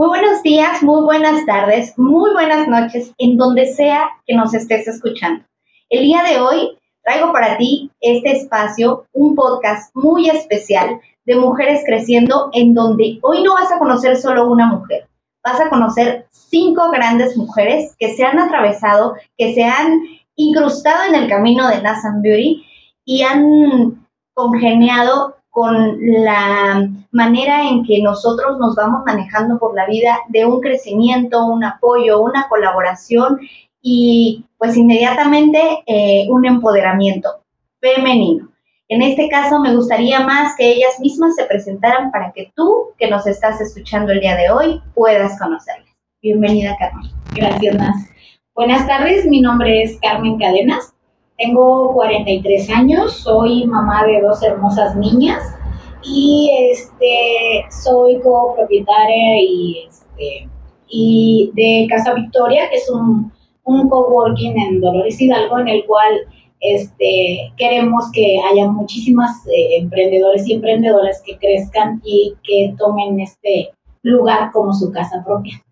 Muy buenos días, muy buenas tardes, muy buenas noches, en donde sea que nos estés escuchando. El día de hoy traigo para ti este espacio, un podcast muy especial de mujeres creciendo, en donde hoy no vas a conocer solo una mujer, vas a conocer cinco grandes mujeres que se han atravesado, que se han incrustado en el camino de Nathan Beauty y han congeniado con la manera en que nosotros nos vamos manejando por la vida de un crecimiento, un apoyo, una colaboración y pues inmediatamente eh, un empoderamiento femenino. En este caso me gustaría más que ellas mismas se presentaran para que tú, que nos estás escuchando el día de hoy, puedas conocerlas. Bienvenida, Carmen. Gracias, Nas. Buenas tardes, mi nombre es Carmen Cadenas, tengo 43 años, soy mamá de dos hermosas niñas y este, soy copropietaria y, este, y de Casa Victoria, que es un, un coworking en Dolores Hidalgo, en el cual este, queremos que haya muchísimas eh, emprendedores y emprendedoras que crezcan y que tomen este lugar como su casa propia.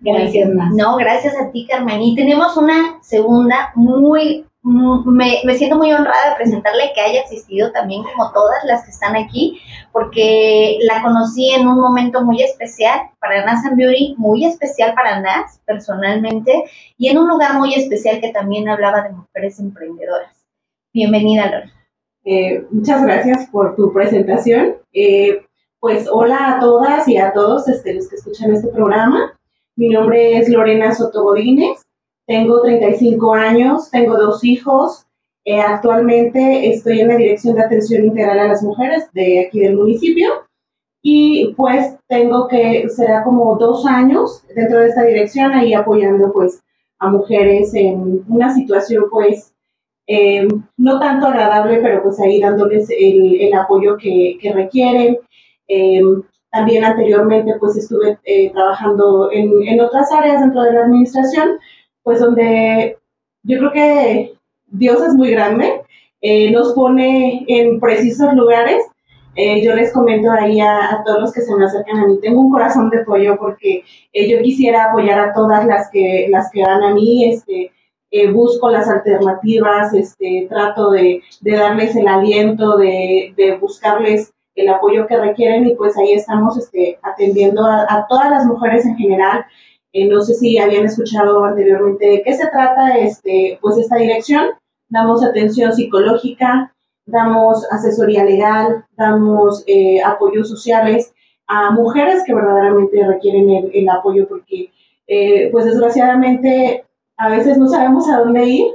Gracias, No, gracias a ti, Carmen. Y tenemos una segunda muy me, me, siento muy honrada de presentarle que haya asistido también como todas las que están aquí, porque la conocí en un momento muy especial para Nas and Beauty, muy especial para Nas personalmente, y en un lugar muy especial que también hablaba de mujeres emprendedoras. Bienvenida, Lore. Eh, muchas gracias por tu presentación. Eh, pues hola a todas y a todos este, los que escuchan este programa. Mi nombre es Lorena Soto Godínez. Tengo 35 años, tengo dos hijos. Eh, actualmente estoy en la Dirección de Atención Integral a las Mujeres de aquí del municipio y pues tengo que, será como dos años dentro de esta dirección ahí apoyando pues a mujeres en una situación pues eh, no tanto agradable, pero pues ahí dándoles el, el apoyo que, que requieren. Eh, también anteriormente pues estuve trabajando en, en otras áreas dentro de la administración, pues donde yo creo que Dios es muy grande, eh, nos pone en precisos lugares. Eh, yo les comento ahí a, todos los que se me acercan a mí, tengo un corazón de pollo porque eh, yo quisiera apoyar a todas las que, las que van a mí, este, busco las alternativas, este, trato de, darles el aliento, de, buscarles el apoyo que requieren y pues ahí estamos este, atendiendo a, a todas las mujeres en general, eh, no sé si habían escuchado anteriormente de qué se trata este, pues esta dirección. Damos atención psicológica, damos asesoría legal, damos eh, apoyos sociales a mujeres que verdaderamente requieren el, apoyo porque eh, pues desgraciadamente a veces no sabemos a dónde ir,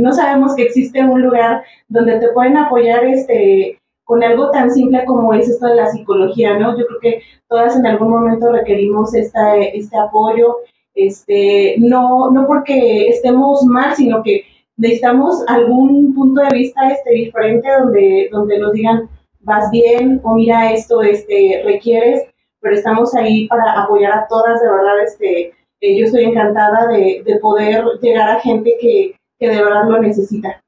no sabemos que existe un lugar donde te pueden apoyar este, con algo tan simple como es esto de la psicología, ¿no? Yo creo que todas en algún momento requerimos esta, este apoyo, este, no, no porque estemos mal, sino que necesitamos algún punto de vista este, diferente donde, donde nos digan, vas bien o mira esto, este, requieres, pero estamos ahí para apoyar a todas, de verdad, este, eh, yo estoy encantada de, de, poder llegar a gente que, que de verdad lo necesita.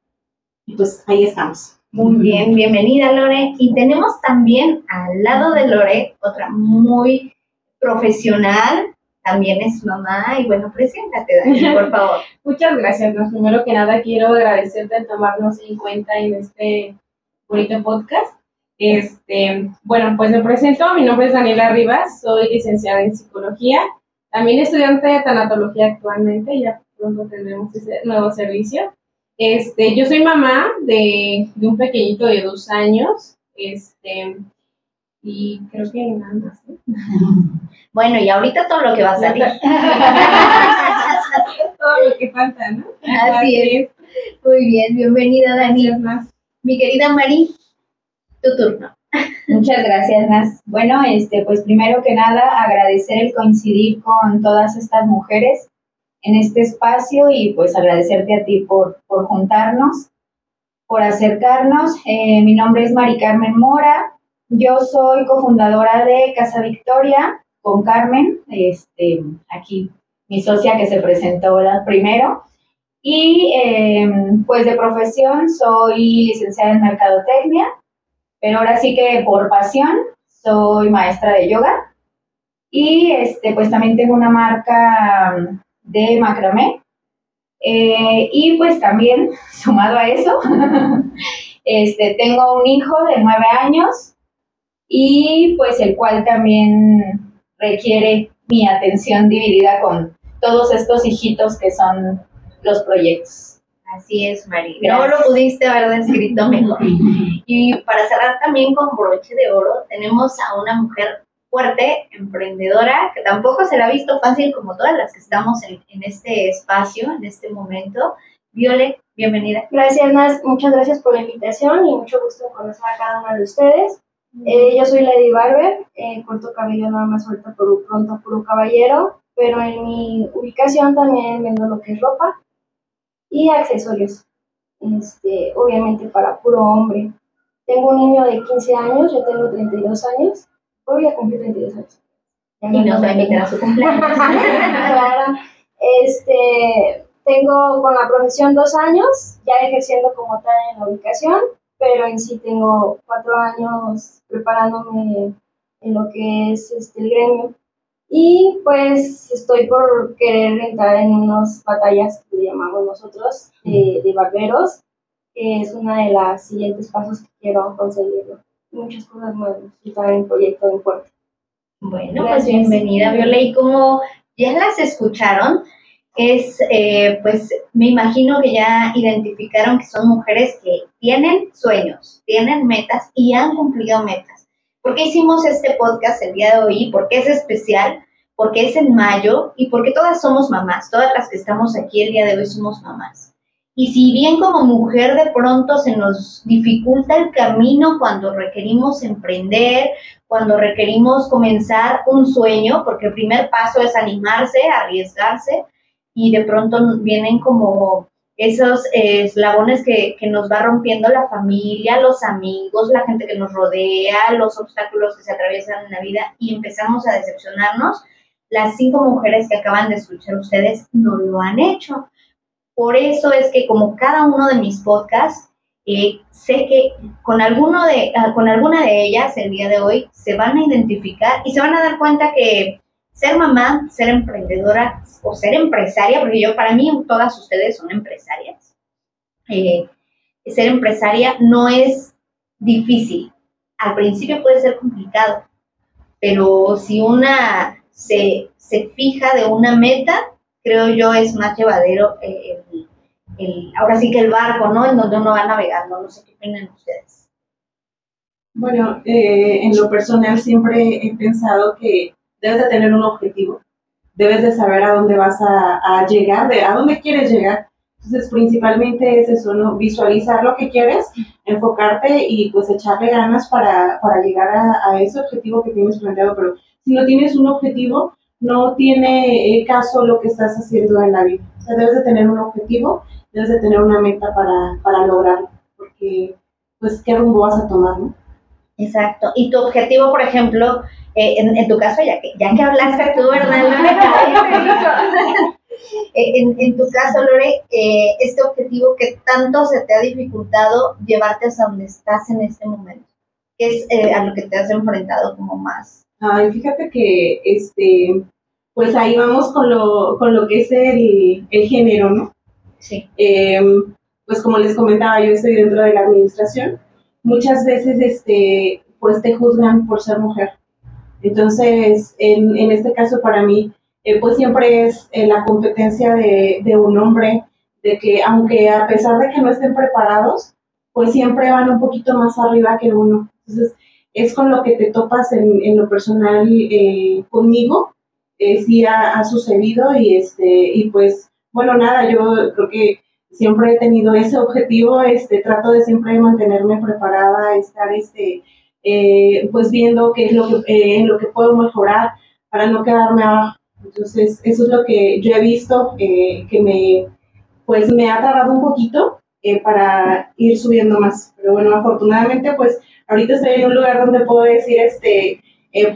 Y pues ahí estamos. Muy bien, bienvenida Lore. Y tenemos también al lado de Lore otra muy profesional, también es mamá y bueno, preséntate, Dani, por favor. Muchas gracias. primero que nada quiero agradecerte tomarnos en cuenta en este bonito podcast. Este, bueno, pues me presento, mi nombre es Daniela Rivas, soy licenciada en psicología, también estudiante de tanatología actualmente, ya pronto tendremos ese nuevo servicio. Este, yo soy mamá de, un pequeñito de dos años, este, y creo que nada más. Bueno, y ahorita todo lo que va a salir. todo lo que falta, ¿no? Así es. Muy bien, bienvenida Dani. Mi querida Mari, tu turno. Muchas gracias, Nas. Bueno, este, pues primero que nada agradecer el coincidir con todas estas mujeres en este espacio y pues agradecerte a ti por, por juntarnos, por acercarnos. Eh, mi nombre es Mari Carmen Mora, yo soy cofundadora de Casa Victoria con Carmen, este, aquí mi socia que se presentó la primero. Y em, pues de profesión soy licenciada en Mercadotecnia, pero ahora sí que por pasión soy maestra de yoga Y este, pues también tengo una marca de macramé. Eh, y pues también, sumado a eso, este, tengo un hijo de nueve años y pues el cual también requiere mi atención dividida con todos estos hijitos que son los proyectos. Así es, María. No lo pudiste haber descrito mejor. Y para cerrar también con broche de oro, tenemos a una mujer fuerte, emprendedora, que tampoco se la ha visto fácil como todas las que estamos en, este espacio, en este momento. Viole, bienvenida. Gracias, Nas. Muchas gracias por la invitación y mucho gusto conocer a cada una de ustedes. Eh, yo soy Lady Barber, eh, corto cabello nada más suelto por pronto puro caballero, pero en mi ubicación también vendo lo que es ropa y accesorios, este, obviamente para puro hombre. Tengo un niño de 15 años, yo tengo 32 años, voy a cumplir 32 años. y nos va a invitar a su cumpleaños. claro, este, tengo con la profesión dos años, ya ejerciendo como tal en la ubicación, pero en sí tengo cuatro años preparándome en lo que es este, el gremio. Y pues estoy por querer entrar en unas batallas que llamamos nosotros de, de barberos, que es una de las siguientes pasos que quiero conseguir. Muchas cosas nuevas y también proyecto en puerto. Bueno, pues bienvenida Viola. Y como ya las escucharon, es, eh, pues me imagino que ya identificaron que son mujeres que tienen sueños, tienen metas y han cumplido metas. ¿Por qué hicimos este podcast el día de hoy? ¿Por qué es especial? Porque es en mayo y porque todas somos mamás, todas las que estamos aquí el día de hoy somos mamás. Y si bien como mujer de pronto se nos dificulta el camino cuando requerimos emprender, cuando requerimos comenzar un sueño, porque el primer paso es animarse, arriesgarse, y de pronto vienen como esos eh, eslabones que, que, nos va rompiendo la familia, los amigos, la gente que nos rodea, los obstáculos que se atraviesan en la vida y empezamos a decepcionarnos. Las cinco mujeres que acaban de escuchar ustedes no lo han hecho. Por eso es que como cada uno de mis podcasts, eh, sé que con, alguno de, ah, con alguna de ellas el día de hoy se van a identificar y se van a dar cuenta que ser mamá, ser emprendedora o ser empresaria, porque yo para mí todas ustedes son empresarias. Eh, ser empresaria no es difícil. Al principio puede ser complicado, pero si una se, fija de una meta, creo yo es más llevadero el, ahora sí que el barco, ¿no? En donde uno va navegando. No sé qué opinan ustedes. Bueno, eh, en lo personal siempre he pensado que debes de tener un objetivo, debes de saber a dónde vas a, llegar, de a dónde quieres llegar. Entonces, principalmente es eso, ¿no? Visualizar lo que quieres, enfocarte y pues echarle ganas para, llegar a, ese objetivo que tienes planteado. Pero si no tienes un objetivo, no tiene eh, caso lo que estás haciendo en la vida. O sea, debes de tener un objetivo, debes de tener una meta para, para lograrlo, porque pues qué rumbo vas a tomar, ¿no? Exacto. Y tu objetivo, por ejemplo, eh, en, tu caso, ya que, ya que hablaste tú, ¿verdad, eh, en, tu caso, Lore, eh, este objetivo que tanto se te ha dificultado llevarte hasta donde estás en este momento, ¿qué es a lo que te has enfrentado como más? Ay, fíjate que, este, pues ahí vamos con lo, con lo que es el, el género, ¿no? Sí. Em, pues como les comentaba, yo estoy dentro de la administración. Muchas veces, este, pues te juzgan por ser mujer. Entonces, en, en este caso para mí, eh, pues siempre es eh, la competencia de, de, un hombre, de que aunque a pesar de que no estén preparados, pues siempre van un poquito más arriba que uno. Entonces, es con lo que te topas en, en lo personal eh, conmigo, sí ha, ha, sucedido y, este, y pues, bueno, nada, yo creo que siempre he tenido ese objetivo, este, trato de siempre mantenerme preparada, estar, este, eh, pues viendo qué es lo que, eh, lo que puedo mejorar para no quedarme abajo. Entonces, eso es lo que yo he visto eh, que me, pues me ha tardado un poquito para ir subiendo más. Pero bueno, afortunadamente, pues ahorita estoy en un lugar donde puedo decir, este,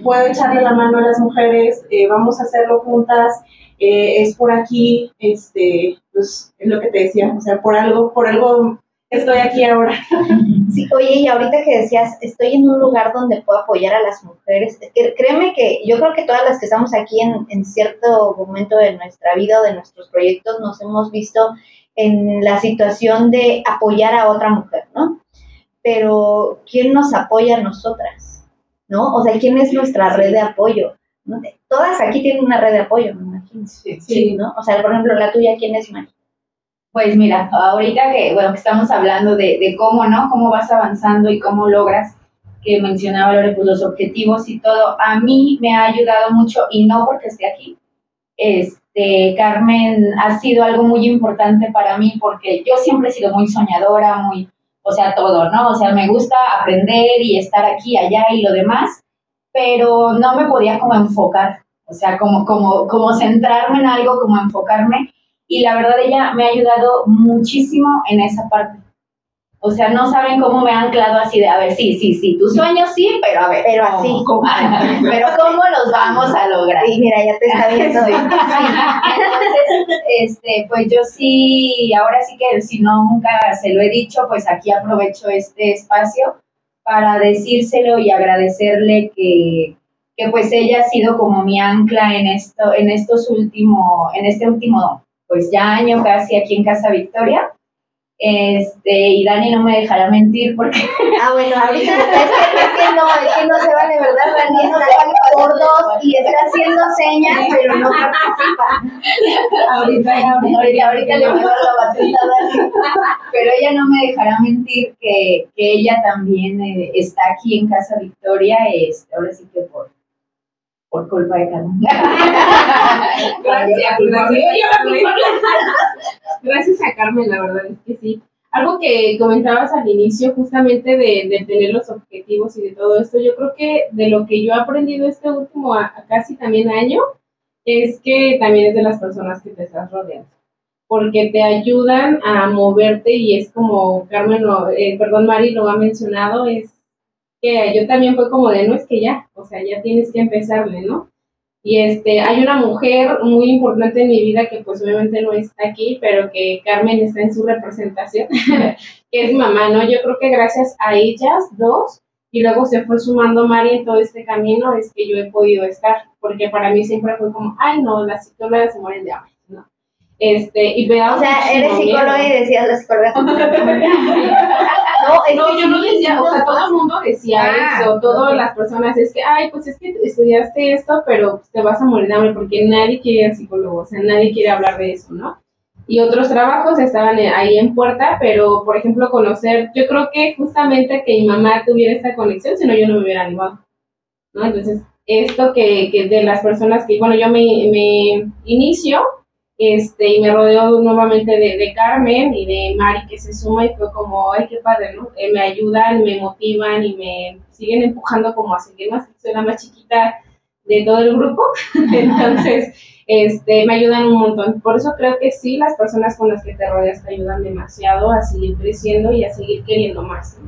puedo echarle la mano a las mujeres, vamos a hacerlo juntas, es por aquí, este, pues es lo que te decía, o sea, por algo, por algo estoy aquí ahora. Sí, oye, y ahorita que decías, estoy en un lugar donde puedo apoyar a las mujeres, créeme que yo creo que todas las que estamos aquí en, en cierto momento de nuestra vida o de nuestros proyectos nos hemos visto en la situación de apoyar a otra mujer, ¿no? Pero ¿quién nos apoya a nosotras? ¿No? O sea, ¿quién es nuestra red de apoyo? Todas aquí tienen una red de apoyo, me imagino. Sí, ¿no? O sea, por ejemplo, la tuya, ¿quién es Mari? Pues mira, ahorita que, bueno, que estamos hablando de, de cómo, ¿no? Cómo vas avanzando y cómo logras, que mencionaba Lore, pues los objetivos y todo, a mí me ha ayudado mucho, y no porque esté aquí, este, Carmen ha sido algo muy importante para mí porque yo siempre he sido muy soñadora, muy, o sea, todo, ¿no? O sea, me gusta aprender y estar aquí, allá y lo demás, pero no me podía como enfocar, o sea, como, como, como centrarme en algo, como enfocarme y la verdad ella me ha ayudado muchísimo en esa parte. O sea, no saben cómo me han anclado así de, a ver, sí, sí, sí, tus sueños sí, pero a ver, pero así, ¿cómo? pero ¿cómo los vamos a lograr? Y mira, ya te está viendo. Sí. Entonces, este, pues yo sí, ahora sí que si no nunca se lo he dicho, pues aquí aprovecho este espacio para decírselo y agradecerle que, que pues ella ha sido como mi ancla en esto, en estos últimos, en este último pues ya año casi aquí en Casa Victoria. Este, y Dani no me dejará mentir porque... Ah, bueno, ahorita es que, es que no, es que no se vale, ¿verdad? Dani está por dos y está haciendo señas, pero no participa. ahorita, ahorita, ahorita le dar la batuta a Dani. Pero ella no me dejará mentir que, que ella también eh, está aquí en Casa Victoria, este, ahora sí que por por culpa de Carmen. gracias, gracias. a Carmen, la verdad es que sí. Algo que comentabas al inicio, justamente de, de, tener los objetivos y de todo esto, yo creo que de lo que yo he aprendido este último casi también año, es que también es de las personas que te estás rodeando porque te ayudan a moverte y es como Carmen, eh, perdón, Mari lo ha mencionado, es que yo también fue como de, no es que ya, o sea, ya tienes que empezarle, ¿no? Y este, hay una mujer muy importante en mi vida que pues obviamente no está aquí, pero que Carmen está en su representación, que es mamá, ¿no? Yo creo que gracias a ellas dos, y luego se fue sumando Mari en todo este camino, es que yo he podido estar, porque para mí siempre fue como, ay no, las psicólogas se mueren de hambre. Este, y o sea, eres psicóloga y decías la psicóloga. no, no yo no decía, o sea, todo el mundo decía ah, eso, todas las personas, es que, ay, pues es que estudiaste esto, pero te vas a morir de hambre porque nadie quiere ir psicólogo, o sea, nadie quiere hablar de eso, ¿no? Y otros trabajos estaban ahí en puerta, pero, por ejemplo, conocer, yo creo que justamente que mi mamá tuviera esta conexión, si no, yo no me hubiera animado, ¿no? Entonces, esto que, que de las personas que, bueno, yo me, me inicio este, y me rodeó nuevamente de, Carmen y de Mari que se suma y fue como, ay, qué padre, ¿no? Me ayudan, me motivan y me siguen empujando como a seguir más, soy la más chiquita de todo el grupo, entonces, este, me ayudan un montón. Por eso creo que sí, las personas con las que te rodeas te ayudan demasiado a seguir creciendo y a seguir queriendo más.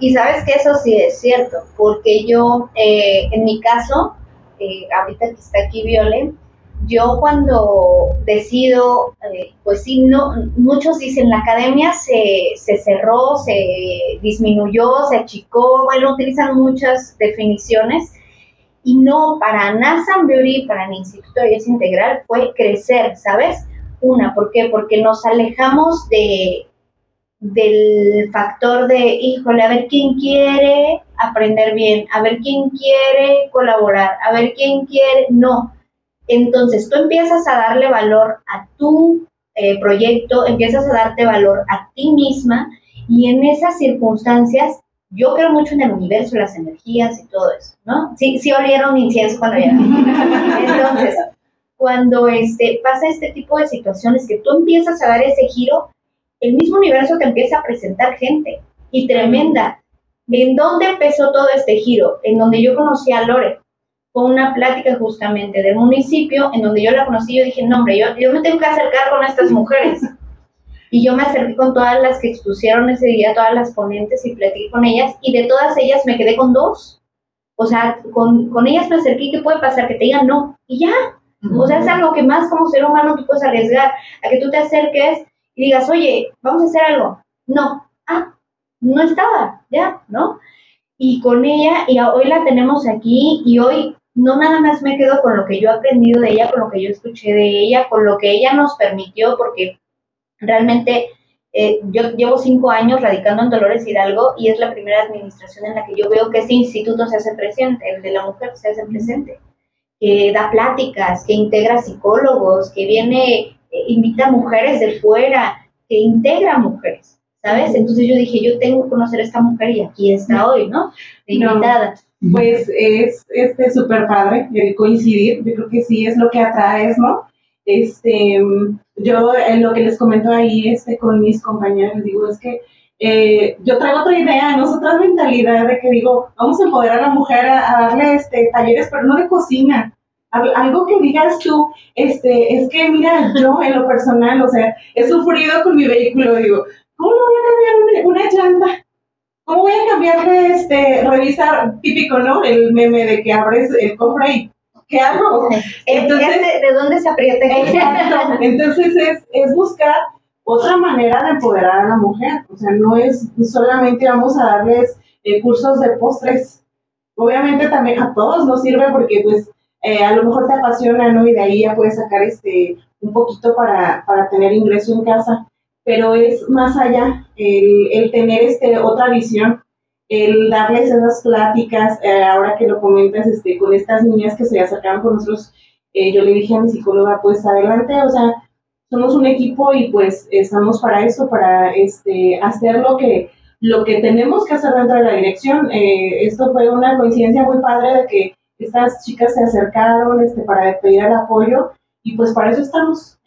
Y sabes que eso sí es cierto, porque yo, eh, en mi caso, eh, ahorita que está aquí Viole, yo cuando decido, eh, pues sí, no, muchos dicen la academia se, se, cerró, se disminuyó, se achicó, bueno, utilizan muchas definiciones. Y no, para NASA Beauty, para el Instituto de Belleza Integral, fue crecer, ¿sabes? Una, ¿por qué? Porque nos alejamos de, del factor de, híjole, a ver quién quiere aprender bien, a ver quién quiere colaborar, a ver quién quiere, no entonces tú empiezas a darle valor a tu eh, proyecto, empiezas a darte valor a ti misma y en esas circunstancias yo creo mucho en el universo, las energías y todo eso, ¿no? Sí, sí olieron incienso cuando ya. Entonces, cuando este, pasa este tipo de situaciones que tú empiezas a dar ese giro, el mismo universo te empieza a presentar gente y tremenda. ¿En dónde empezó todo este giro? En donde yo conocí a Lore fue una plática justamente del municipio en donde yo la conocí yo dije, no, hombre, yo, yo me tengo que acercar con estas mujeres. Y yo me acerqué con todas las que expusieron ese día, todas las ponentes y platiqué con ellas y de todas ellas me quedé con dos. O sea, con, con ellas me acerqué ¿qué puede pasar? Que te digan no y ya. O sea, es algo que más como ser humano tú puedes arriesgar a que tú te acerques y digas, oye, vamos a hacer algo. No. ah, no estaba, ya, ¿no? Y con ella, y hoy la tenemos aquí, y hoy no nada más me quedo con lo que yo he aprendido de ella, con lo que yo escuché de ella, con lo que ella nos permitió, porque realmente eh, yo llevo cinco años radicando en Dolores Hidalgo y es la primera administración en la que yo veo que este instituto se hace presente, el de la mujer se hace presente, que da pláticas, que integra psicólogos, que viene, eh, invita mujeres de fuera, que integra mujeres, ¿sabes? Entonces yo dije, yo tengo que conocer a esta mujer y aquí está hoy, ¿no? invitada. Pues es este súper padre el coincidir, yo creo que sí es lo que atraes, ¿no? Este, yo en lo que les comento ahí este, con mis compañeros, digo, es que eh, yo traigo otra idea, ¿no? otra mentalidad de que digo, vamos a empoderar a la mujer a, darle este, talleres, pero no de cocina. Algo que digas tú, este, es que mira, yo en lo personal, o sea, he sufrido con mi vehículo, digo, ¿cómo no voy a cambiar una, llanta? ¿Cómo voy a cambiarle, este, revisar, típico, ¿no? El meme de que abres el cofre y ¿qué hago? Entonces, ¿de dónde se aprieta? Exacto. Entonces es, es buscar otra manera de empoderar a la mujer. O sea, no es solamente vamos a darles eh, cursos de postres. Obviamente también a todos nos sirve porque pues eh, a lo mejor te apasiona, ¿no? Y de ahí ya puedes sacar este un poquito para, para tener ingreso en casa. Pero es más allá el, el tener este otra visión el darles esas pláticas, eh, ahora que lo comentas, este, con estas niñas que se acercaban con nosotros, eh, yo le dije a mi psicóloga, pues adelante, o sea, somos un equipo y pues estamos para eso, para este, hacer lo que, lo que tenemos que hacer dentro de la dirección. Eh, esto fue una coincidencia muy padre de que estas chicas se acercaron este, para pedir el apoyo y pues para eso estamos.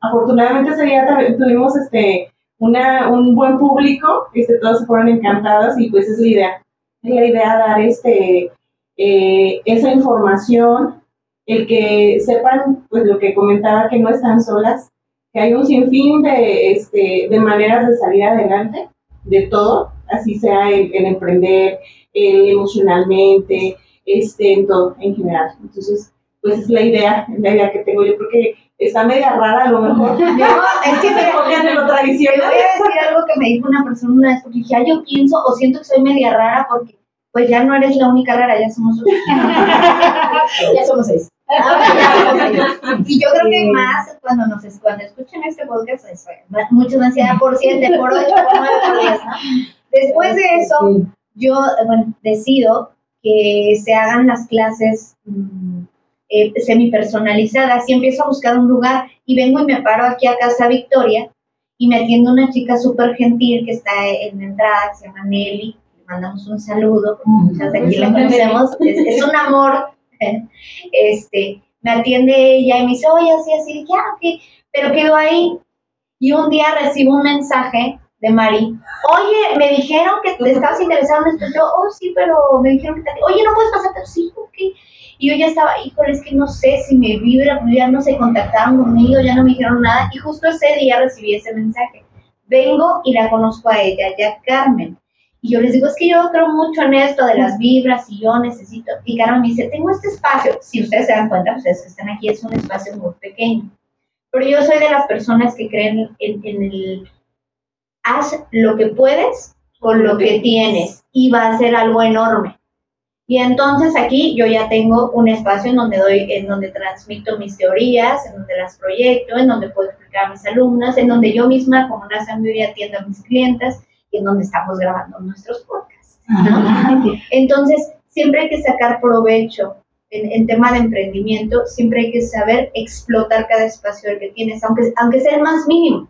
afortunadamente ese día tuvimos este, una, un buen público, este, todos se fueron encantadas y pues es la idea, es la idea dar este, eh, esa información, el que sepan pues lo que comentaba, que no están solas, que hay un sinfín de, este, de maneras de salir adelante, de todo, así sea el, emprender, el emocionalmente, este, en todo, en general. Entonces, pues es la idea, la idea que tengo. Yo creo que está media rara a lo mejor. No, es que se enfocan en lo tradicional. Te voy a decir algo que me dijo una persona una vez, porque dije, yo pienso o siento que soy media rara porque pues ya no eres la única rara, ya somos ya somos seis. Ah, y yo creo que más cuando nos cuando escuchan este podcast, muchos van a ah, por siete, por ocho, por nueve, por diez, ¿no? Después de eso, yo bueno, decido que se hagan las clases mm, eh, semi-personalizadas y empiezo a buscar un lugar y vengo y me paro aquí a Casa Victoria y me atiende una chica súper gentil que está en la entrada, que se llama Nelly, le mandamos un saludo, muchas de aquí la conocemos, es, un amor, este, me atiende ella y me dice, oye, así, así, ya, ok, pero quedo ahí. Y un día recibo un mensaje de Mari, oye, me dijeron que te estabas interesado en esto, yo, oh, sí, pero me dijeron que te... oye, no puedes pasarte, sí, ok, y yo ya estaba, híjole, es que no sé si me vibra, pues ya no se contactaron conmigo, ya no me dijeron nada. Y justo ese día recibí ese mensaje. Vengo y la conozco a ella, ya Carmen. Y yo les digo, es que yo creo mucho en esto de las vibras y yo necesito. Y Carmen me dice, tengo este espacio. Si ustedes se dan cuenta, ustedes que están aquí, es un espacio muy pequeño. Pero yo soy de las personas que creen en, en el haz lo que puedes con lo que tienes y va a ser algo enorme. Y entonces aquí yo ya tengo un espacio en donde doy, en donde transmito mis teorías, en donde las proyecto, en donde puedo explicar a mis alumnas, en donde yo misma como una sabiduría atiendo a mis clientes y en donde estamos grabando nuestros podcasts. Entonces, siempre hay que sacar provecho en, en, tema de emprendimiento, siempre hay que saber explotar cada espacio que tienes, aunque, aunque sea el más mínimo.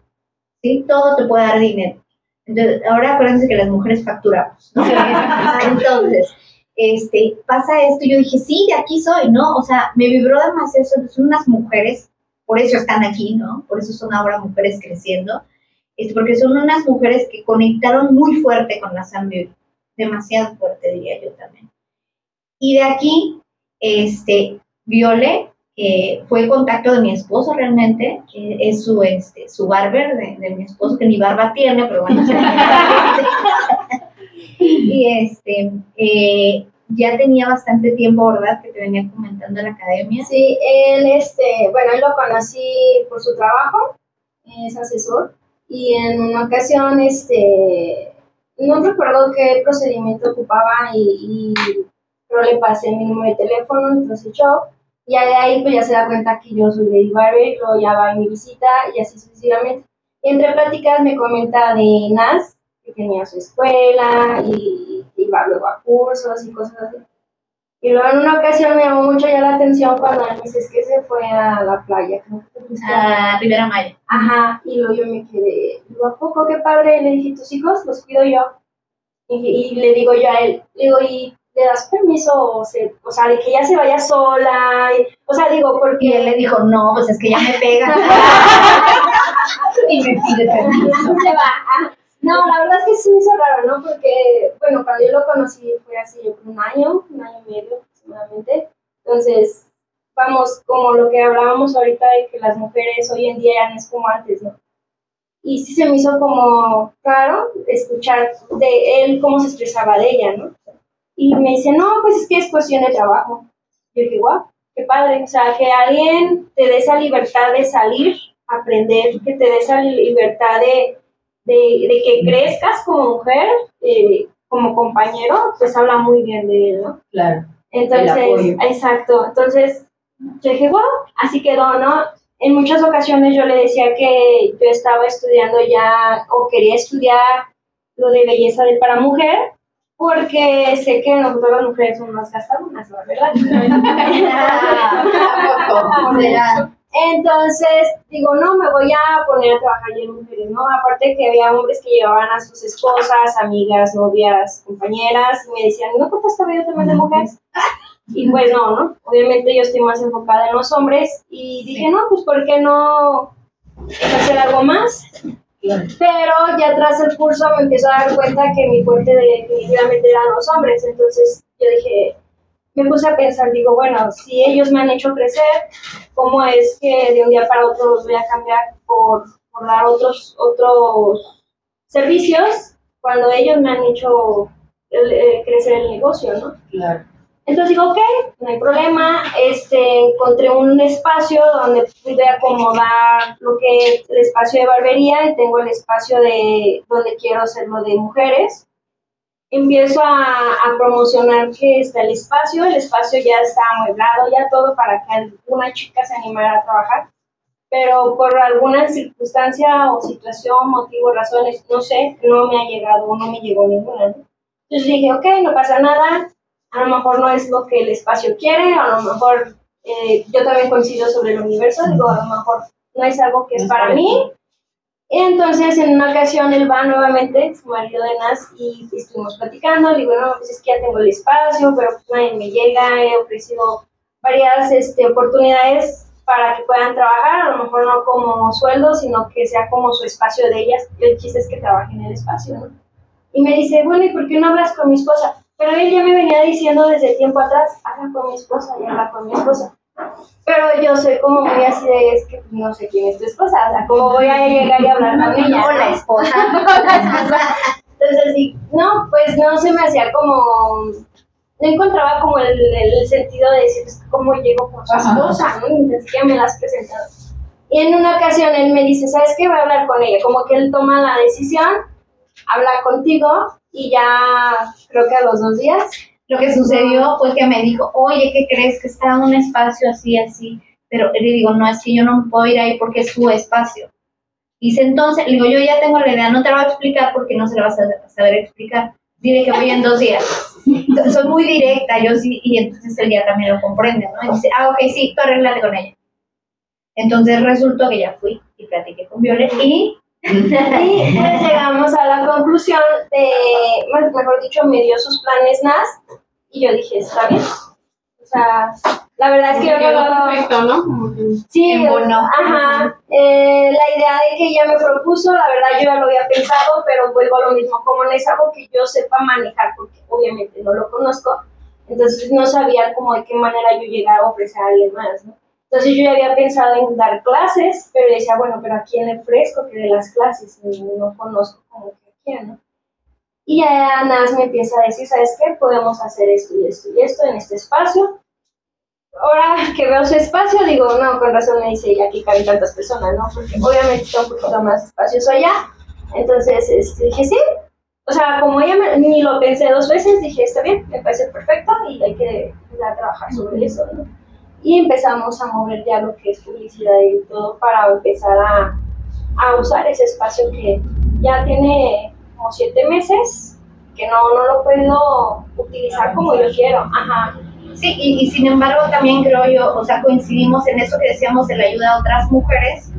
¿sí? Todo te puede dar dinero. Entonces, ahora acuérdense que las mujeres facturamos. Entonces, este, pasa esto, yo dije, sí, de aquí soy, ¿no? O sea, me vibró demasiado, son unas mujeres, por eso están aquí, ¿no? Por eso son ahora mujeres creciendo, es este, porque son unas mujeres que conectaron muy fuerte con la sangre, demasiado fuerte, diría yo también. Y de aquí, este, Viole, que fue contacto de mi esposo realmente, que es su, este, su barber de, de mi esposo, que ni barba tiene, pero bueno, y este, eh, ya tenía bastante tiempo, ¿verdad? Que te venía comentando en la academia. Sí, él, este, bueno, él lo conocí por su trabajo, es asesor, y en una ocasión, este, no recuerdo qué procedimiento ocupaba y, y pero le pasé mi número de teléfono, entonces yo, y de ahí pues ya se da cuenta que yo soy Lady Barber, luego ya va a mi visita y así sucesivamente. Y entre pláticas me comenta de Nas, que tenía su escuela y iba luego a cursos y cosas así. Y luego en una ocasión me llamó mucho ya la atención cuando me dice que se fue a la playa, creo que A Rivera Maya. Ajá, y luego yo me quedé, digo, ¿a poco qué padre? Le dije, tus hijos los cuido yo. Y, y le digo yo a él, digo, ¿y le das permiso? O, sea, de que ella se vaya sola. o sea, digo, porque... Y él le dijo, no, pues es que ya me pega. y me pide permiso. Se va. No, la verdad es que sí me hizo raro, ¿no? Porque, bueno, cuando yo lo conocí fue así, un año, un año y medio aproximadamente. Entonces, vamos, como lo que hablábamos ahorita de que las mujeres hoy en día ya no es como antes, ¿no? Y sí se me hizo como raro escuchar de él cómo se expresaba de ella, ¿no? Y me dice, no, pues es que es cuestión de trabajo. Yo dije, guau, qué padre. O sea, que alguien te dé esa libertad de salir, aprender, que te dé esa libertad de de, que crezcas como mujer, eh, como compañero, pues habla muy bien de él, ¿no? Claro. Entonces, exacto. Entonces, yo dije, wow, así quedó, ¿no? En muchas ocasiones yo le decía que yo estaba estudiando ya o quería estudiar lo de belleza de para mujer, porque sé que nosotros las mujeres somos más gastadoras, ¿verdad? Entonces, digo, no, me voy a poner a trabajar ya en mujeres, ¿no? Aparte que había hombres que llevaban a sus esposas, amigas, novias, compañeras, y me decían, ¿no cortas cabello también de mujeres? Y pues no, ¿no? Obviamente yo estoy más enfocada en los hombres y dije, no, pues ¿por qué no hacer algo más? Pero ya tras el curso me empiezo a dar cuenta que mi fuerte definitivamente eran los hombres, entonces yo dije, me puse a pensar, digo, bueno, si ellos me han hecho crecer, ¿cómo es que de un día para otro los voy a cambiar por, por dar otros, otros servicios cuando ellos me han hecho eh, crecer el negocio, ¿no? Claro. Entonces digo, ok, no hay problema. Este, encontré un espacio donde pude acomodar lo que es el espacio de barbería y tengo el espacio de donde quiero hacerlo de mujeres empiezo a, promocionar que está el espacio, el espacio ya está amueblado, ya todo para que alguna chica se animara a trabajar, pero por alguna circunstancia o situación, motivo, razones, no sé, no me ha llegado, no me llegó ninguna. Entonces dije, ok, no pasa nada, a lo mejor no es lo que el espacio quiere, a lo mejor eh, yo también coincido sobre el universo, digo, a lo mejor no es algo que es para mí, entonces, en una ocasión, él va nuevamente, su marido de Nas, y estuvimos platicando. Le digo, no, pues es que ya tengo el espacio, pero pues nadie me llega. He ofrecido varias este, oportunidades para que puedan trabajar, a lo mejor no como sueldo, sino que sea como su espacio de ellas. El chiste es que trabajen en el espacio, ¿no? Y me dice, bueno, ¿y por qué no hablas con mi esposa? Pero él ya me venía diciendo desde tiempo atrás, habla con mi esposa y habla con mi esposa. Pero yo soy como muy así de, es que no sé quién es tu esposa, o sea, ¿cómo voy a llegar y hablar con ella? O la esposa. Entonces, sí, no, pues no se me hacía como, no encontraba como el, el sentido de decir, pues, ¿cómo llego con su esposa? ¿no? Ni siquiera me las presentado. Y en una ocasión él me dice, ¿sabes qué? Voy a hablar con ella. Como que él toma la decisión, habla contigo y ya creo que a los dos días lo que sucedió fue que me dijo, oye, ¿qué crees? Que está un espacio así, así. Pero le digo, no, es que yo no puedo ir ahí porque es su espacio. Dice, entonces, le digo, yo ya tengo la idea, no te lo voy a explicar porque no se lo vas a saber explicar. Dile que voy en dos días. soy muy directa, yo sí, y entonces él ya también lo comprende, ¿no? Y dice, ah, ok, sí, tú arreglate con ella. Entonces resultó que ya fui y platiqué con Violet y y pues llegamos a la conclusión de, mejor dicho, me dio sus planes NAS y yo dije, está bien. O sea, la verdad es que yo no perfecto, ¿no? Sí, bueno. ajá. Eh, la idea de que ella me propuso, la verdad yo ya lo había pensado, pero vuelvo a lo mismo, como no es algo que yo sepa manejar, porque obviamente no lo conozco, entonces no sabía cómo de qué manera yo llegar a ofrecer a alguien más, ¿no? Entonces yo ya había pensado en dar clases, pero decía, bueno, pero ¿a quién le ofrezco que dé las clases? No conozco como que a quién, ¿no? Y ya Nas me empieza a decir, ¿sabes qué? Podemos hacer esto y esto y esto en este espacio. ahora que veo su espacio, digo, no, con razón me dice, ya aquí caben tantas personas, ¿no? Porque obviamente está un poquito más espacioso allá. Entonces, este, dije, sí. O sea, como ella ni lo pensé dos veces, dije, está bien, me parece perfecto y hay que empezar a trabajar sobre eso, ¿no? Y empezamos a mover ya lo que es publicidad y todo para empezar a, a usar ese espacio que ya tiene como siete meses, que no, no lo puedo utilizar como yo quiero. Ajá. Sí, y, y, sin embargo también creo yo, o sea, coincidimos en eso que decíamos de la ayuda a otras mujeres,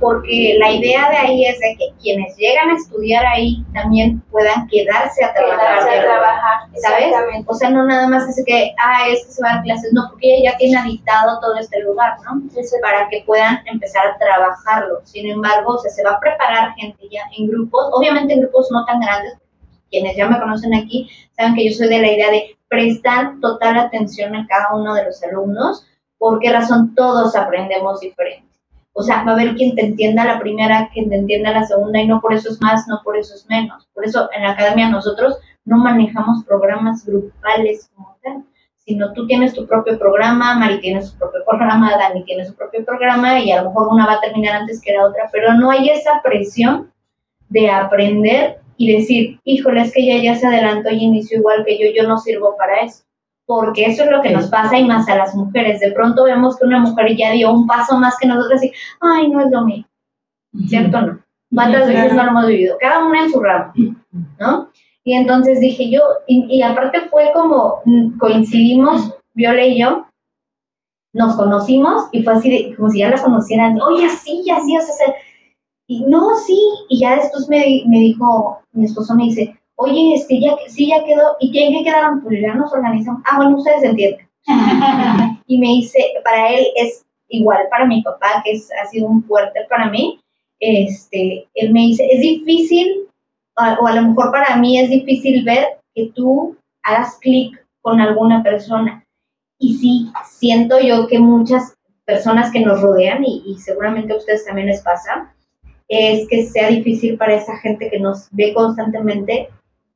porque la idea de ahí es de que quienes llegan a estudiar ahí también puedan quedarse a trabajar. Quedarse a trabajar, ¿sabes? O sea, no nada más es que, ah, es que se van a clases, no, porque ella ya tiene habitado todo este lugar, ¿no? Para que puedan empezar a trabajarlo. Sin embargo, o sea, se va a preparar gente ya en grupos, obviamente en grupos no tan grandes, quienes ya me conocen aquí saben que yo soy de la idea de prestar total atención a cada uno de los alumnos. ¿Por qué razón? Todos aprendemos diferente. O sea, va a haber quien te entienda la primera, quien te entienda la segunda, y no por eso es más, no por eso es menos. Por eso en la academia nosotros no manejamos programas grupales como tal, sino tú tienes tu propio programa, Mari tiene su propio programa, Dani tiene su propio programa, y a lo mejor una va a terminar antes que la otra, pero no hay esa presión de aprender y decir, híjole, es que ella ya se adelantó y inició igual que yo, yo no sirvo para eso. Porque eso es lo que nos pasa y más a las mujeres. De pronto vemos que una mujer ya dio un paso más que nosotros y, ay, no es lo mío. ¿Cierto o no? ¿Cuántas veces no lo hemos vivido? Cada una en su ramo, ¿no? Y entonces dije yo, y, aparte fue como mm, coincidimos, Viola y yo, nos conocimos y fue así, como si ya la conocieran, oye, así, así, o sea, y no, sí, y ya después me, me dijo, mi esposo me dice, oye, este, ya, sí, ya quedó, ¿y quién que quedaron? Pues ya nos organizamos. Ah, bueno, ustedes entienden. y me dice, para él es igual para mi papá, que es, ha sido un fuerte para mí, este, él me dice, es difícil, o a lo mejor para mí es difícil ver que tú hagas clic con alguna persona. Y sí, siento yo que muchas personas que nos rodean, y, y seguramente a ustedes también les pasa, es que sea difícil para esa gente que nos ve constantemente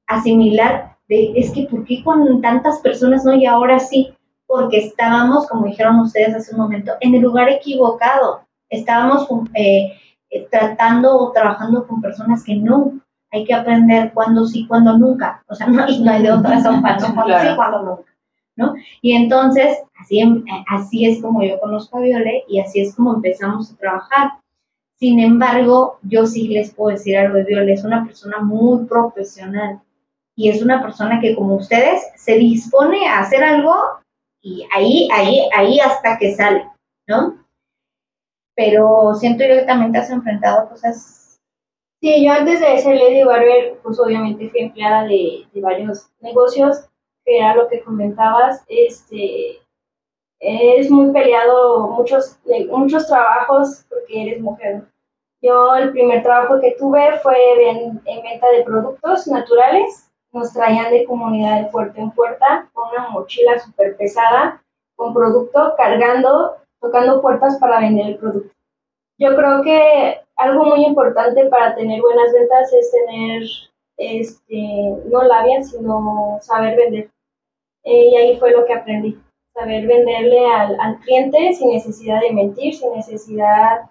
asimilar de, es que ¿por qué con tantas personas no? Y ahora sí, porque estábamos, como dijeron ustedes hace un momento, en el lugar equivocado. Estábamos eh, eh, tratando o trabajando con personas que no. Hay que aprender cuándo sí, cuándo nunca. O sea, no, no hay de otra cuándo sí, cuándo nunca. ¿no? Y entonces, así, así es como yo conozco a Viole y así es como empezamos a trabajar. Sin embargo, yo sí les puedo decir algo de Viola, es una persona muy profesional y es una persona que como ustedes se dispone a hacer algo y ahí, ahí, ahí hasta que sale, ¿no? Pero siento yo que también has enfrentado a cosas. Sí, yo antes de ser Lady Barber, pues obviamente fui empleada de, de varios negocios, que era lo que comentabas, este, es muy peleado muchos, muchos trabajos porque eres mujer. Yo el primer trabajo que tuve fue en, venta de productos naturales. Nos traían de comunidad de puerta en puerta con una mochila súper pesada, con producto, cargando, tocando puertas para vender el producto. Yo creo que algo muy importante para tener buenas ventas es tener, este, no labia, sino saber vender. Eh, y ahí fue lo que aprendí, saber venderle al, al cliente sin necesidad de mentir, sin necesidad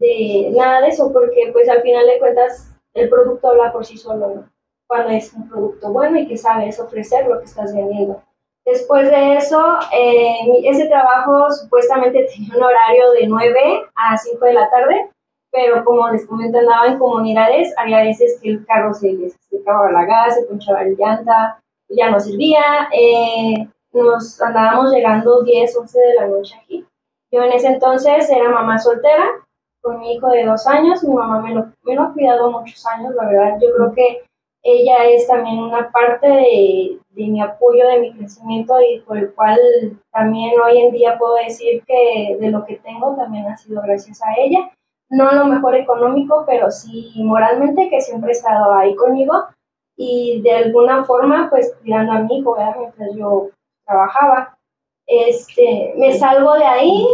de nada de eso, porque pues al final de cuentas el producto habla por sí solo, cuando es un producto bueno y que sabes ofrecer lo que estás vendiendo. Después de eso, eh, ese trabajo supuestamente tenía un horario de 9 a 5 de la tarde, pero como les comento, andaba en comunidades, había veces que el carro se les la gas, se ponchaba el llanta, ya no servía, eh, nos andábamos llegando 10, 11 de la noche aquí. Yo en ese entonces era mamá soltera, con mi hijo de dos años. Mi mamá me lo, me lo ha cuidado muchos años, la verdad. Yo creo que ella es también una parte de, de, mi apoyo, de mi crecimiento y por el cual también hoy en día puedo decir que de lo que tengo también ha sido gracias a ella. No lo mejor económico, pero sí moralmente, que siempre ha estado ahí conmigo y de alguna forma, pues cuidando a mi hijo, mientras yo trabajaba. Este, me salgo de ahí,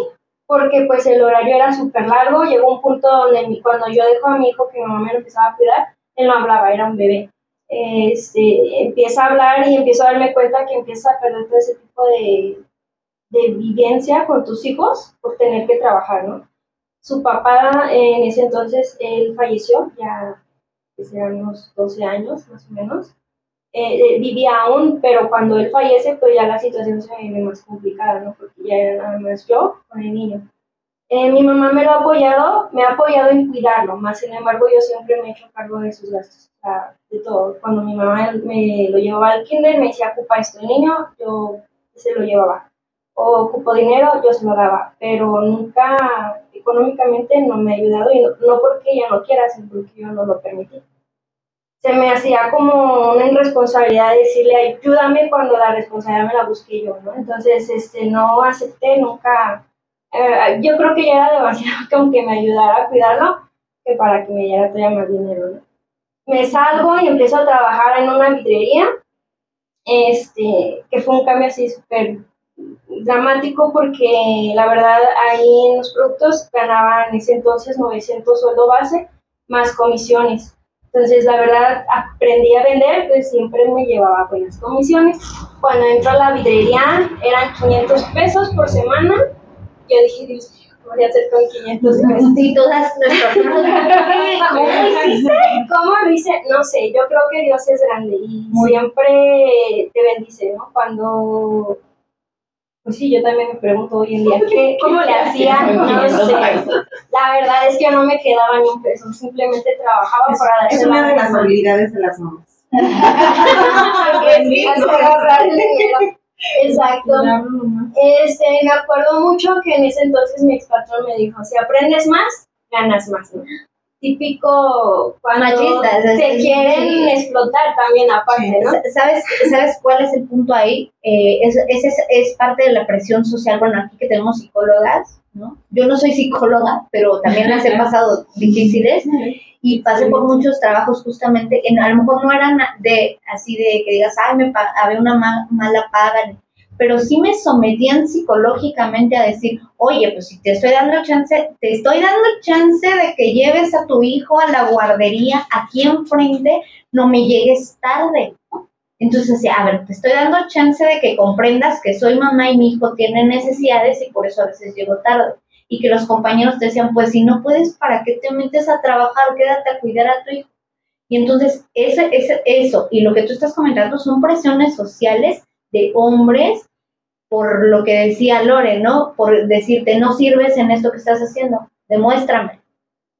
porque pues el horario era súper largo, llegó un punto donde cuando yo dejo a mi hijo que mi mamá me empezaba a cuidar, él no hablaba, era un bebé. Este, empieza a hablar y empiezo a darme cuenta que empieza a perder todo ese tipo de, de vivencia con tus hijos por tener que trabajar, ¿no? Su papá en ese entonces, él falleció, ya eran unos 12 años más o menos. Eh, eh, vivía aún, pero cuando él fallece, pues ya la situación se ve más complicada, ¿no? Porque ya era nada más yo con el niño. Eh, mi mamá me lo ha apoyado, me ha apoyado en cuidarlo, más sin embargo yo siempre me he hecho cargo de sus gastos, de todo. Cuando mi mamá me lo llevaba al kinder, me decía, ocupa esto el niño, yo se lo llevaba. O ocupo dinero, yo se lo daba, pero nunca económicamente no me ha ayudado, y no, no porque ella no quiera, sino porque yo no lo permití se me hacía como una irresponsabilidad decirle ayúdame cuando la responsabilidad me la busqué yo, ¿no? Entonces, este, no acepté nunca, eh, yo creo que ya era demasiado como que me ayudara a cuidarlo que para que me diera todavía más dinero, ¿no? Me salgo y empiezo a trabajar en una vidrería, este, que fue un cambio así súper dramático porque la verdad ahí en los productos ganaba en ese entonces 900 sueldo base más comisiones entonces, la verdad, aprendí a vender, pues siempre me llevaba buenas comisiones. Cuando entró a la vidrería, eran 500 pesos por semana. Yo dije, Dios ¿cómo voy a hacer con 500 pesos? Y todas nuestras ¿Cómo lo hice? ¿Cómo lo hice? No sé, yo creo que Dios es grande y siempre te bendice, ¿no? Cuando pues sí, yo también me pregunto hoy en día, ¿qué, ¿cómo le hacía? No sé. La verdad es que no me quedaba ni un peso, simplemente trabajaba para darse Es una de las habilidades de las mamás. Exacto. Este, me acuerdo mucho que en ese entonces mi ex patrón me dijo, si aprendes más, ganas más típico cuando te quieren explotar también aparte, ¿no? ¿Sabes, ¿Sabes cuál es el punto ahí? Eh, es, es, es, parte de la presión social, bueno, aquí que tenemos psicólogas, ¿no? Yo no soy psicóloga, pero también las he pasado difíciles y pasé por muchos trabajos justamente, en, a lo mejor no eran de así de que digas, ay, me había una mala paga, pero sí me sometían psicológicamente a decir, oye, pues si te estoy dando chance, te estoy dando chance de que lleves a tu hijo a la guardería aquí enfrente, no me llegues tarde. Entonces, a ver, te estoy dando chance de que comprendas que soy mamá y mi hijo tiene necesidades y por eso a veces llego tarde. Y que los compañeros te decían, pues si no puedes, ¿para qué te metes a trabajar? Quédate a cuidar a tu hijo. Y entonces, ese, ese, eso y lo que tú estás comentando son presiones sociales de hombres por lo que decía Lore, ¿no? Por decirte, no sirves en esto que estás haciendo, demuéstrame.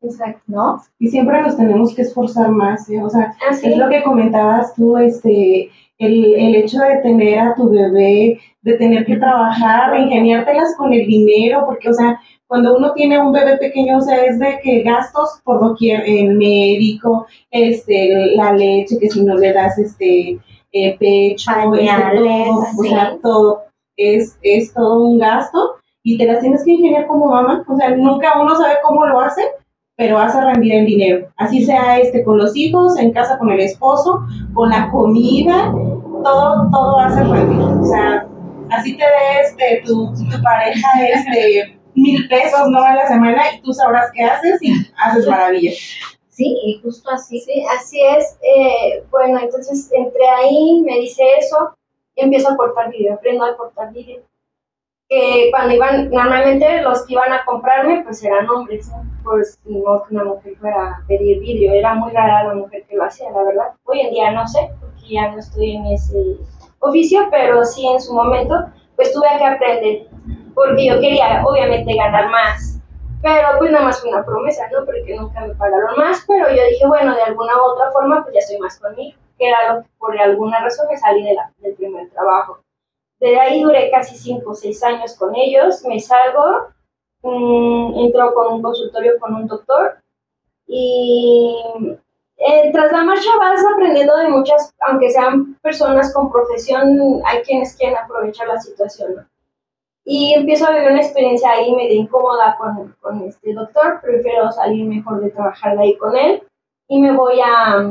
Exacto. ¿No? Y siempre nos tenemos que esforzar más, ¿eh? O sea, ah, es lo que comentabas tú, este, el, el, hecho de tener a tu bebé, de tener que trabajar, ingeniártelas con el dinero, porque, o sea, cuando uno tiene un bebé pequeño, o sea, es de que gastos por doquier, el médico, este, la leche, que si no le das, este, eh, pecho, este, todo, o sea, todo es, es todo un gasto y te las tienes que ingeniar como mamá. O sea, nunca uno sabe cómo lo hace, pero hace rendir el dinero. Así sea este con los hijos, en casa con el esposo, con la comida, todo, todo hace rendir. O sea, así te dé este, tu, tu pareja este, mil pesos ¿no? a la semana y tú sabrás qué haces y haces maravillas. Sí, y justo así. Sí, así es. Eh, bueno, entonces entré ahí, me dice eso empiezo a cortar vídeo, aprendo a cortar vídeo. Que cuando iban, normalmente los que iban a comprarme, pues eran hombres. Pues no una mujer fuera a pedir vídeo, era muy rara la mujer que lo hacía, la verdad. Hoy en día no sé, porque ya no estoy en ese oficio, pero sí en su momento, pues tuve que aprender, porque yo quería, obviamente, ganar más. Pero pues nada más fue una promesa, ¿no? Porque nunca me pagaron más, pero yo dije, bueno, de alguna u otra forma, pues ya estoy más conmigo que era lo que por alguna razón me salí de la, del primer trabajo. De ahí duré casi 5 o 6 años con ellos, me salgo, mmm, entro con un consultorio con un doctor y eh, tras la marcha vas aprendiendo de muchas, aunque sean personas con profesión, hay quienes quieren aprovechar la situación. Y empiezo a vivir una experiencia ahí medio incómoda con, con este doctor, prefiero salir mejor de trabajar de ahí con él y me voy a,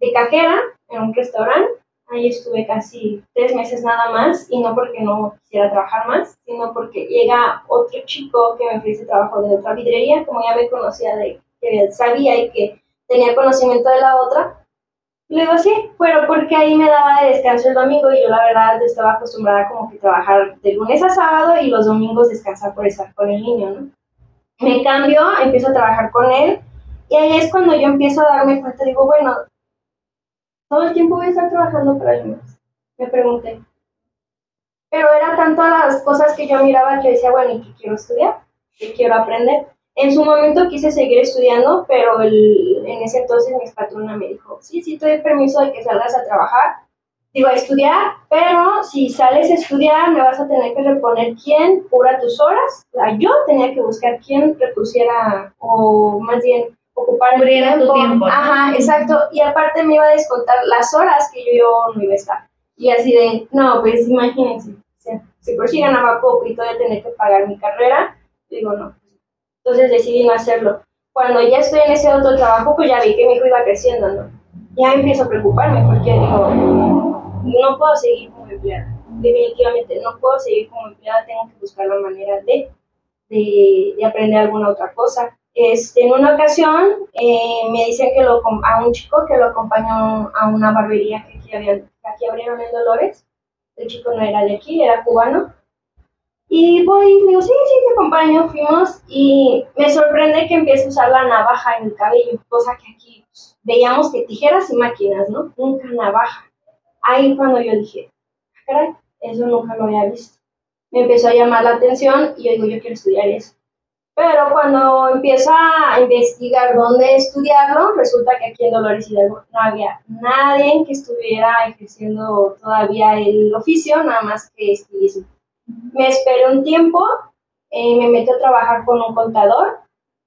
de cajera en un restaurante. Ahí estuve casi tres meses nada más y no porque no quisiera trabajar más, sino porque llega otro chico que me ofrece trabajo de otra vidrería, como ya me conocía de que sabía y que tenía conocimiento de la otra, digo, sí, pero porque ahí me daba de descanso el domingo y yo la verdad estaba acostumbrada como que trabajar de lunes a sábado y los domingos descansar por estar con el niño, ¿no? Me cambio, empiezo a trabajar con él y ahí es cuando yo empiezo a darme cuenta, digo, bueno, todo el tiempo voy a estar trabajando para él Me pregunté. Pero era tanto las cosas que yo miraba que decía, bueno, ¿y qué quiero estudiar? ¿Qué quiero aprender? En su momento quise seguir estudiando, pero el, en ese entonces mi patrona me dijo, sí, sí, te doy permiso de que salgas a trabajar, digo, a estudiar, pero si sales a estudiar me vas a tener que reponer quién cubra tus horas. yo tenía que buscar quién repusiera, o más bien ocupar el tiempo. tu tiempo. Ajá, exacto. Y aparte me iba a descontar las horas que yo, no iba a estar. Y así de, no, pues imagínense, si por si ganaba poco y todavía tener que pagar mi carrera, digo, no. Entonces decidí no hacerlo. Cuando ya estoy en ese otro trabajo, pues ya vi que mi hijo iba creciendo, ¿no? Ya empiezo a preocuparme porque digo, no puedo seguir como empleada. Definitivamente no puedo seguir como empleada, tengo que buscar la manera de, de, de aprender alguna otra cosa. Este, en una ocasión eh, me dicen que lo, a un chico que lo acompañó a una barbería que aquí, abrieron en Dolores. El chico no era de aquí, era cubano. Y voy y digo, sí, sí, te acompaño. Fuimos y me sorprende que empiece a usar la navaja en el cabello, cosa que aquí pues, veíamos que tijeras y máquinas, ¿no? Nunca navaja. Ahí cuando yo dije, ah, caray, eso nunca lo había visto. Me empezó a llamar la atención y yo digo, yo quiero estudiar eso. Pero cuando empiezo a investigar dónde estudiarlo, resulta que aquí en Dolores Hidalgo no había nadie que estuviera ejerciendo todavía el oficio, nada más que estilismo. Me esperé un tiempo, eh, me metí a trabajar con un contador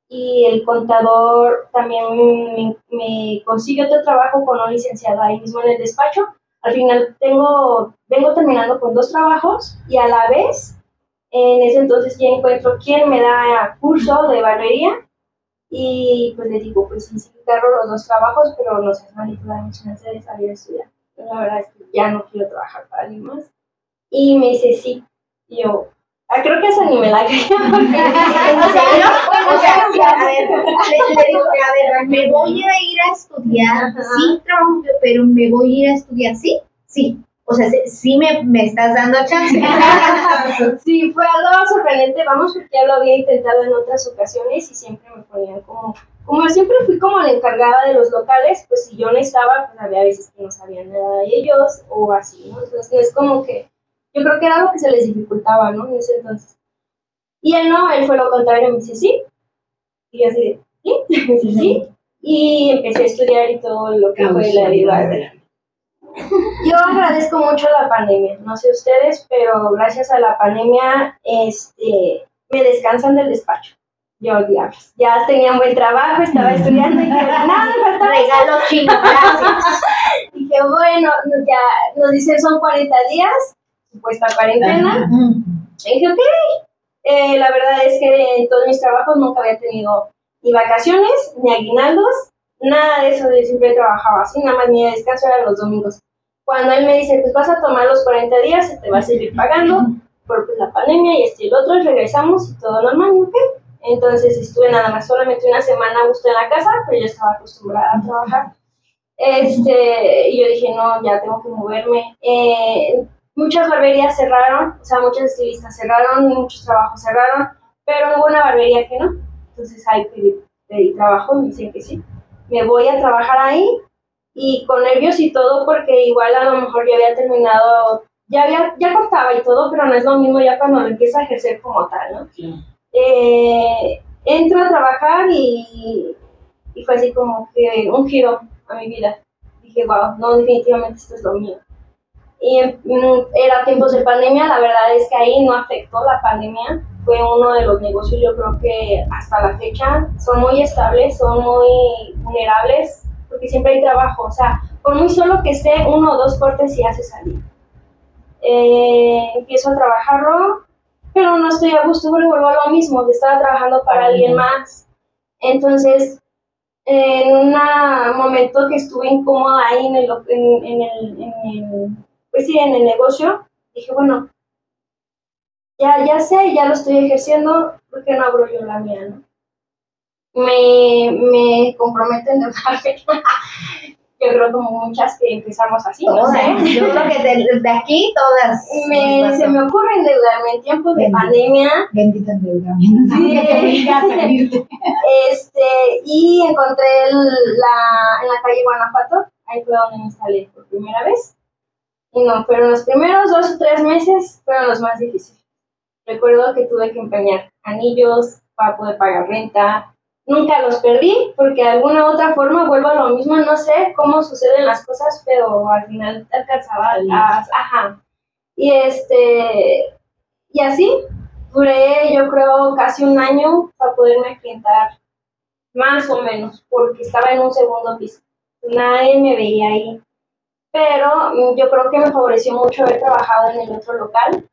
y el contador también me, me consigue otro trabajo con un licenciado ahí mismo en el despacho. Al final tengo, vengo terminando con dos trabajos y a la vez en ese entonces ya encuentro quién me da curso de barbería y pues le digo, pues sí, sí, cargo los dos trabajos, pero no sé, malito, dame chance de salir a estudiar. La verdad es que ya no quiero trabajar para alguien más. Y me dice, sí. Y yo, ah, creo que esa ni me la creía. o sea, a ver, le, digo, a ver, me voy a ir a estudiar, sí trabajo, pero me voy a ir a estudiar, sí, sí. O sea, sí me, me estás dando chance. sí, fue algo sorprendente, vamos, porque ya lo había intentado en otras ocasiones y siempre me ponían como, como siempre fui como la encargada de los locales, pues si yo no estaba, pues había veces que no sabían nada de ellos o así, ¿no? Entonces es como que, yo creo que era algo que se les dificultaba, ¿no? En ese entonces. Y él no, él fue lo contrario, me dice sí. Y yo así, ¿sí? Me dice sí. Y empecé a estudiar y todo lo que fue la vida. Yo agradezco mucho la pandemia, no sé ustedes, pero gracias a la pandemia este, me descansan del despacho. Yo, diablos, ya tenía un buen trabajo, estaba estudiando y dije, nada, me falta Regalo chino, gracias. dije, bueno, ya nos dicen son 40 días, supuesta cuarentena. Y dije, ok. Eh, la verdad es que en todos mis trabajos nunca había tenido ni vacaciones, ni aguinaldos, nada de eso, yo siempre trabajaba así, nada más mi descanso era los domingos. Cuando él me dice, pues vas a tomar los 40 días, se te va a seguir pagando por pues, la pandemia y este y el otro, regresamos y todo normal, ¿ok? Entonces estuve nada más solamente una semana a gusto en la casa, pero yo estaba acostumbrada a trabajar. Este, y yo dije, no, ya tengo que moverme. Eh, muchas barberías cerraron, o sea, muchas estilistas cerraron, muchos trabajos cerraron, pero hubo una barbería que no. Entonces ahí pedí, pedí trabajo y me dicen que sí. Me voy a trabajar ahí y con nervios y todo porque igual a lo mejor ya había terminado, ya había, ya cortaba y todo, pero no es lo mismo ya cuando lo empieza a ejercer como tal, ¿no? Eh, entro a trabajar y, y fue así como que un giro a mi vida. Dije, wow, no, definitivamente esto es lo mío. Y mm, era tiempos de pandemia, la verdad es que ahí no afectó la pandemia, fue uno de los negocios yo creo que hasta la fecha son muy estables, son muy vulnerables, porque siempre hay trabajo, o sea, por muy solo que esté uno o dos cortes y hace salir. Eh, empiezo a trabajarlo, pero no estoy a gusto porque vuelvo a lo mismo, que estaba trabajando para alguien más. Entonces, en un momento que estuve incómoda ahí en el, en, el, en el, pues sí, en el negocio, dije, bueno, ya, ya sé, ya lo estoy ejerciendo, ¿por qué no abro yo la mía, no? Me, me comprometo en Yo creo como muchas que empezamos así, no Todas. Yo creo que de- desde aquí todas. Me, se me ocurre endeudarme en tiempos de pandemia Bendito endeudamiento. Sí. Este, y encontré el- la, en la calle Guanajuato, ahí fue donde me instalé por primera vez. Y no, pero los primeros dos o tres meses fueron los más difíciles. Recuerdo que tuve que empeñar anillos para poder pagar renta. Nunca los perdí porque de alguna u otra forma vuelvo a lo mismo. No sé cómo suceden las cosas, pero al final alcanzaba a... Ajá. Y este... Y así duré yo creo casi un año para poderme aclientar más o menos, porque estaba en un segundo piso. Nadie me veía ahí. Pero mm, yo creo que me favoreció mucho haber trabajado en el otro local,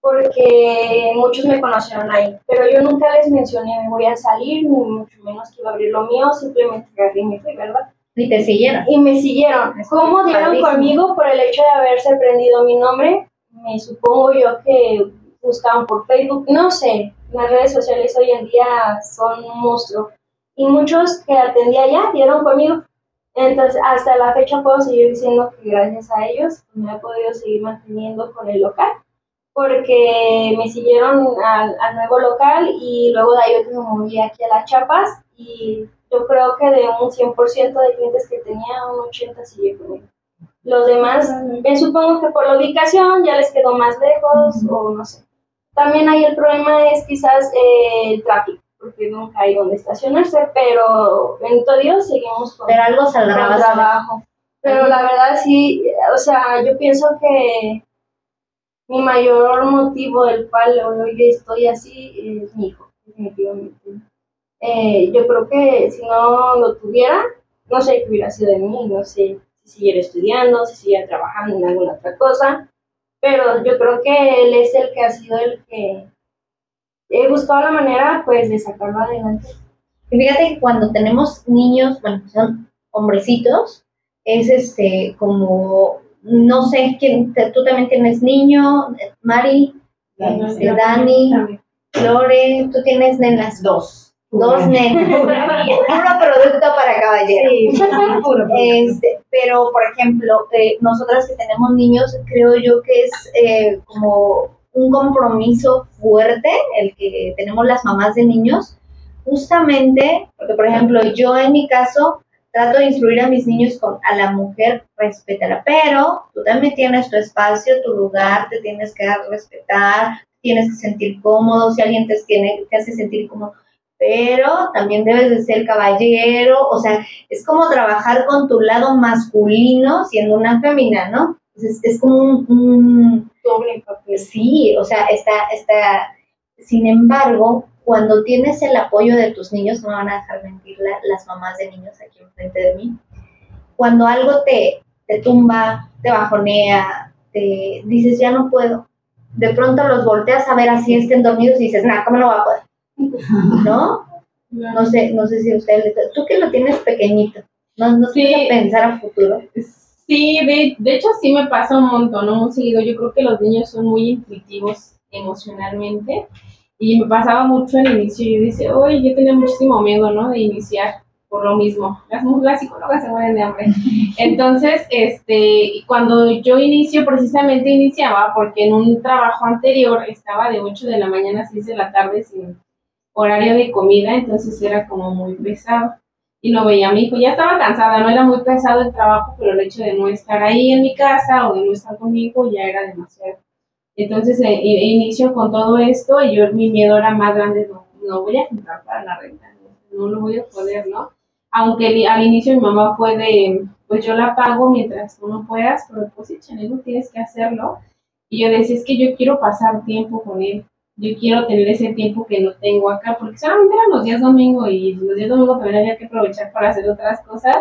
porque muchos me conocieron ahí. Pero yo nunca les mencioné, me voy a salir, ni mucho menos que iba a abrir lo mío, simplemente agarré y me fui, ¿verdad? Y te siguieron. Y me siguieron. Es ¿Cómo dieron padrísimo. conmigo por el hecho de haberse aprendido mi nombre? Me supongo yo que buscaban por Facebook, no sé. Las redes sociales hoy en día son un monstruo. Y muchos que atendía ya dieron conmigo. Entonces, hasta la fecha puedo seguir diciendo que gracias a ellos me he podido seguir manteniendo con el local. Porque me siguieron al, al nuevo local y luego de ahí yo me moví aquí a las chapas y yo creo que de un 100% de clientes que tenía, un 80 sigue conmigo. Los demás, eh, supongo que por la ubicación ya les quedó más lejos o no sé. También ahí el problema es quizás eh, el tráfico, porque nunca hay donde estacionarse, pero en todo Dios seguimos con, Pero algo saldrá. trabajo. Pero la verdad sí, o sea, yo pienso que mi mayor motivo del cual hoy estoy así es mi hijo, definitivamente. Eh, yo creo que si no lo tuviera, no sé qué hubiera sido de mí, no sé si siguiera estudiando, si siguiera trabajando en alguna otra cosa, pero yo creo que él es el que ha sido el que he buscado la manera pues de sacarlo adelante. Y fíjate que cuando tenemos niños, bueno, son hombrecitos, es este como, no sé, quién, te- tú también tienes niño, Mari, este, Dani, También. Lore, tú tienes nenas. Dos. Dos nenas. Puro producto para caballero. Sí, puro. Este, pero, por ejemplo, eh, nosotras que tenemos niños, creo yo que es eh, como un compromiso fuerte el que tenemos las mamás de niños, justamente, porque, por ejemplo, yo en mi caso trato de instruir a mis niños con a la mujer, respétala, pero tú también tienes tu espacio, tu lugar, te tienes que dar respetar, tienes que sentir cómodo, si alguien te, tiene, te hace sentir cómodo, pero también debes de ser caballero, o sea, es como trabajar con tu lado masculino siendo una fémina, ¿no? Entonces, es como un, un- Doble papel. sí, o sea, está, está, sin embargo, cuando tienes el apoyo de tus niños, no me van a dejar mentir la- las mamás de niños aquí enfrente de mí, cuando algo te, te tumba, te bajonea, te dices, ya no puedo, de pronto los volteas a ver así estén dormidos y dices, nah, ¿cómo no va a poder? ¿No? No sé, no sé si usted, le- tú que lo tienes pequeñito, no, no Sí. pensar a futuro. Sí, de, de hecho sí me pasa un montón, ¿no? Muy seguido. Yo creo que los niños son muy intuitivos emocionalmente y me pasaba mucho al inicio. Yo decía, oye, yo tenía muchísimo miedo, ¿no? De iniciar por lo mismo. Las, las psicólogas se mueren de hambre. Entonces, este, cuando yo inicio, precisamente iniciaba porque en un trabajo anterior estaba de 8 de la mañana a 6 de la tarde sin horario de comida, entonces era como muy pesado y no veía a mi hijo. Ya estaba cansada, no era muy pesado el trabajo, pero el hecho de no estar ahí en mi casa o de no estar con mi hijo ya era demasiado. Entonces eh, inicio con todo esto y yo mi miedo era más grande, no, no voy a juntar para la renta, no, lo voy a poder, ¿no? Aunque al inicio mi mamá fue de, pues yo la pago mientras tú no puedas, pero pues échale, no tienes que hacerlo. Y yo decía, es que yo quiero pasar tiempo con él, yo quiero tener ese tiempo que no tengo acá, porque solamente eran los días domingo y los días domingo también había que aprovechar para hacer otras cosas.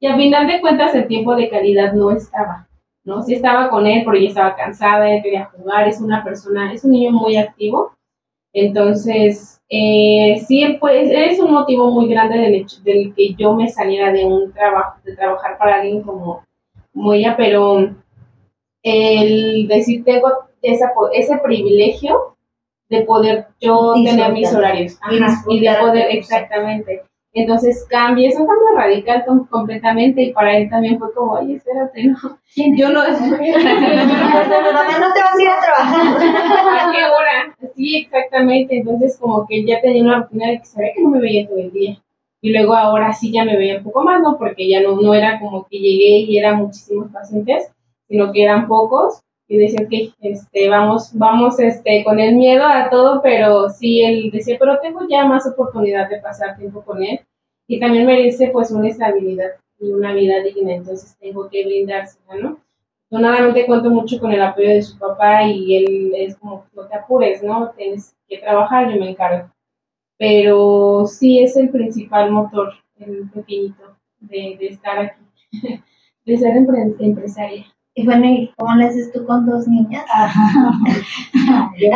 Y al final de cuentas el tiempo de calidad no estaba, ¿no? Sí estaba con él, pero ya estaba cansada, él quería jugar, es una persona, es un niño muy activo. Entonces, eh, sí, pues es un motivo muy grande del hecho del que yo me saliera de un trabajo, de trabajar para alguien como, como ella, pero el decir tengo esa, ese privilegio de poder yo Disfrutar. tener mis horarios Y ajá, y de poder, exactamente, Entonces cambia, es un cambio radical com- completamente y para él también fue como, oye, espérate, no, yo no... No te vas a ir a trabajar. ¿A qué hora? Sí, exactamente. Entonces, como que ya tenía una rutina de que sabía que no me veía todo el día. Y luego ahora sí ya me veía un poco más, ¿no? Porque ya no, no era como que llegué y eran muchísimos pacientes, sino que eran pocos. Y decía, ok, este, vamos, vamos este, con el miedo a todo, pero sí, él decía, pero tengo ya más oportunidad de pasar tiempo con él. Y también merece pues una estabilidad y una vida digna, entonces tengo que brindársela, ¿no? Afortunadamente cuento mucho con el apoyo de su papá y él es como, no te apures, ¿no? Tienes que trabajar, yo me encargo. Pero sí es el principal motor, el pequeñito, de, de estar aquí, de ser empre- empresaria. Y bueno, ¿y cómo le haces tú con dos niñas? Y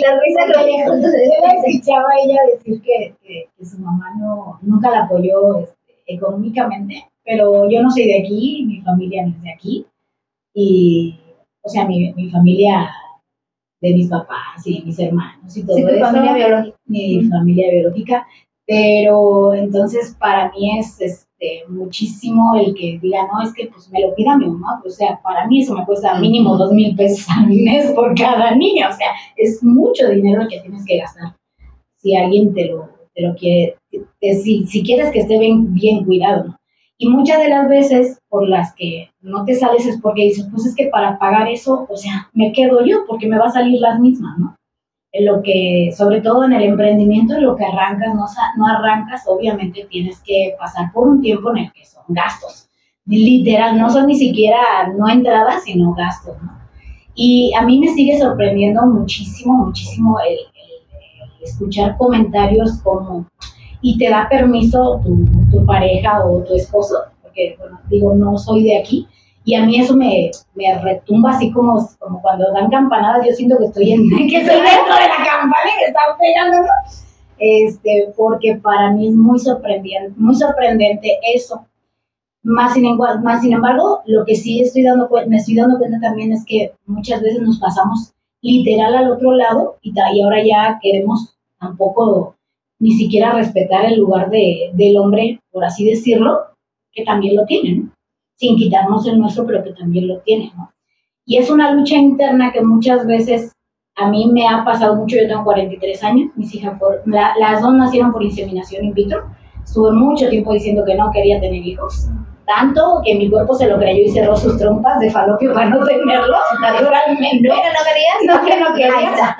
la risa lo dijo. yo la escuchaba a ella decir que, que, que su mamá no, nunca la apoyó este, económicamente, pero yo no soy de aquí, mi familia no es de aquí, y, o sea, mi, mi familia de mis papás y mis hermanos y todo Sí, eso, familia biológica. mi familia biológica, pero entonces para mí es este, muchísimo el que diga, no, es que pues me lo pida mi mamá, o sea, para mí eso me cuesta mínimo dos mil pesos al mes por cada niño, o sea, es mucho dinero que tienes que gastar si alguien te lo, te lo quiere, te- si, si quieres que esté bien, bien cuidado, ¿no? Y muchas de las veces por las que no te sales es porque dices, pues es que para pagar eso, o sea, me quedo yo porque me va a salir las mismas, ¿no? Lo que, sobre todo en el emprendimiento, en lo que arrancas, no, no arrancas, obviamente tienes que pasar por un tiempo en el que son gastos. Literal, no son ni siquiera no entradas, sino gastos, ¿no? Y a mí me sigue sorprendiendo muchísimo, muchísimo el escuchar comentarios como, y te da permiso tu, tu pareja o tu esposo, porque, bueno, digo, no soy de aquí, y a mí eso me, me retumba así como, como cuando dan campanadas, yo siento que estoy, en, que estoy dentro de la campana y que están pegando, ¿no? Este, porque para mí es muy sorprendente, muy sorprendente eso. Más sin, más sin embargo, lo que sí estoy dando, me estoy dando cuenta también es que muchas veces nos pasamos literal al otro lado y, y ahora ya queremos tampoco ni siquiera respetar el lugar de, del hombre, por así decirlo, que también lo tiene, ¿no? Sin quitarnos el nuestro, pero que también lo tiene, ¿no? Y es una lucha interna que muchas veces a mí me ha pasado mucho, yo tengo 43 años, mis hijas, por, la- las dos nacieron por inseminación in vitro, estuve mucho tiempo diciendo que no quería tener hijos, tanto que mi cuerpo se lo creyó y cerró sus trompas de falopio para no tenerlos, naturalmente. ¿No que no querías? No, que no Ahí quería. está.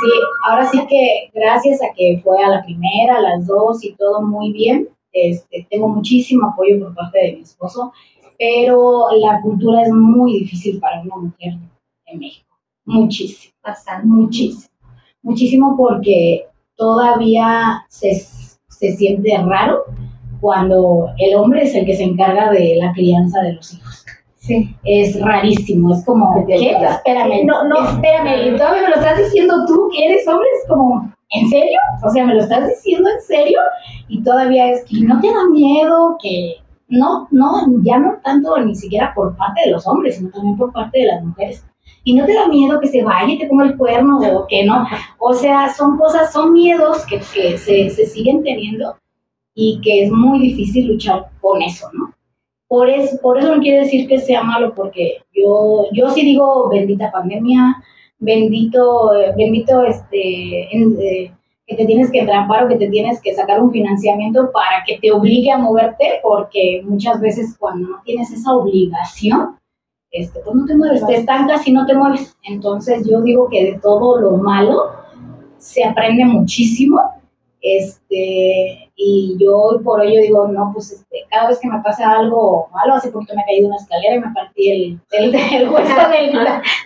Sí, ahora sí que gracias a que fue a la primera, a las dos y todo muy bien, este, tengo muchísimo apoyo por parte de mi esposo, pero la cultura es muy difícil para una mujer en México, muchísimo, Bastante. muchísimo, muchísimo porque todavía se, se siente raro cuando el hombre es el que se encarga de la crianza de los hijos. Sí. Es rarísimo, es como, ¿qué? Espérame, No, no. espérame, todavía me lo estás diciendo tú que eres hombre, es como, ¿en serio? O sea, ¿me lo estás diciendo en serio? Y todavía es que no te da miedo, que no, no, ya no tanto ni siquiera por parte de los hombres, sino también por parte de las mujeres. Y no te da miedo que se vaya y te ponga el cuerno o que no. O sea, son cosas, son miedos que, que se, se siguen teniendo y que es muy difícil luchar con eso, ¿no? Por eso, por eso no quiere decir que sea malo, porque yo, yo sí digo bendita pandemia, bendito, eh, bendito este, eh, que te tienes que entrampar o que te tienes que sacar un financiamiento para que te obligue a moverte, porque muchas veces cuando no tienes esa obligación, este, pues no te mueves, te estancas y no te mueves. Entonces yo digo que de todo lo malo se aprende muchísimo este, y yo hoy por hoy yo digo, no, pues este, cada vez que me pasa algo malo, hace poquito me he caído de una escalera y me partí el, el, el hueso del,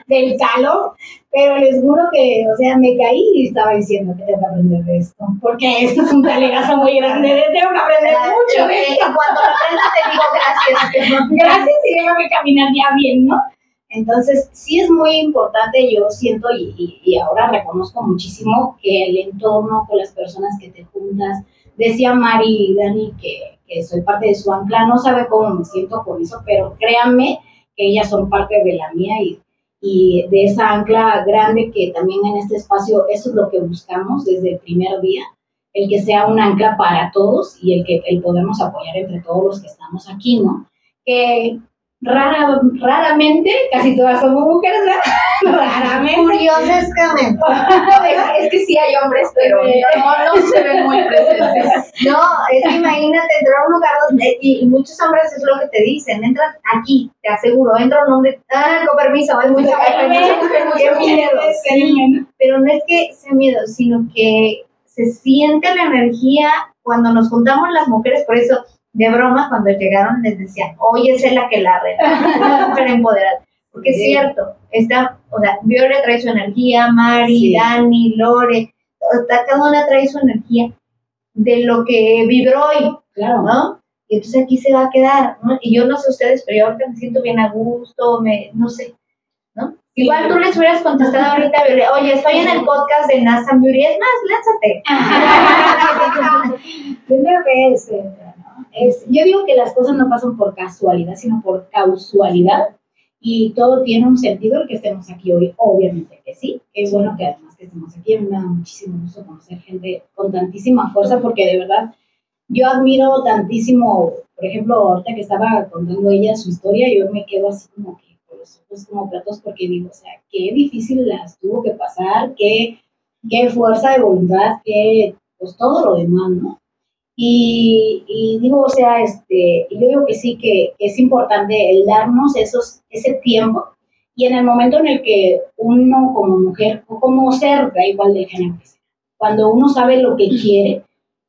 del talón, pero les juro que, o sea, me caí y estaba diciendo que tengo que aprender de esto, porque esto es un talegazo muy grande, tengo que aprender mucho de esto. En cuanto lo aprendas te digo gracias. Gracias y déjame caminar ya bien, ¿no? Entonces, sí es muy importante, yo siento y, y, y ahora reconozco muchísimo que el entorno con las personas que te juntas, decía Mari y Dani que, que soy parte de su ancla, no sabe cómo me siento con eso, pero créanme que ellas son parte de la mía y, y de esa ancla grande que también en este espacio, eso es lo que buscamos desde el primer día, el que sea un ancla para todos y el que el podernos apoyar entre todos los que estamos aquí, ¿no? Que rara, raramente, casi todas somos mujeres, ¿verdad? Raramente. Curiosamente. es, es que sí hay hombres, pero no, no se ven muy presentes. No, es que imagínate entrar a un lugar donde, y, muchos hombres es lo que te dicen, entran aquí, te aseguro, entra un hombre, ah, con permiso, hay mucha qué miedo, sí, pero no es que sea miedo, sino que se siente la energía cuando nos juntamos las mujeres, por eso, de broma, cuando llegaron les decían, oye, esa es la que la reta, mujer empoderada. Porque es cierto, está, o sea, Viore trae su energía, Mari, Sí. Dani, Lore, cada una trae su energía de lo que vibró hoy, Claro, ¿no? Y entonces aquí se va a quedar, ¿no? Y yo no sé ustedes, pero yo ahorita me siento bien a gusto, me, no sé, ¿no? Igual tú les hubieras contestado ahorita, oye, estoy en el podcast de NASA Beauty, es más, lánzate. Primero que es, yo digo que las cosas no pasan por casualidad, sino por causalidad. Y todo tiene un sentido el que estemos aquí hoy, obviamente que sí. Es bueno que además que estemos aquí, me da muchísimo gusto conocer gente con tantísima fuerza, porque de verdad yo admiro tantísimo, por ejemplo, ahorita que estaba contando ella su historia, yo me quedo así como que con los ojos como platos, porque digo, o sea, qué difícil las tuvo que pasar, qué, qué fuerza de voluntad, qué, pues todo lo demás, ¿no? Y, y digo, o sea, este, yo digo que sí, que es importante el darnos esos, ese tiempo y en el momento en el que uno como mujer o como ser, da igual del género que sea, cuando uno sabe lo que quiere,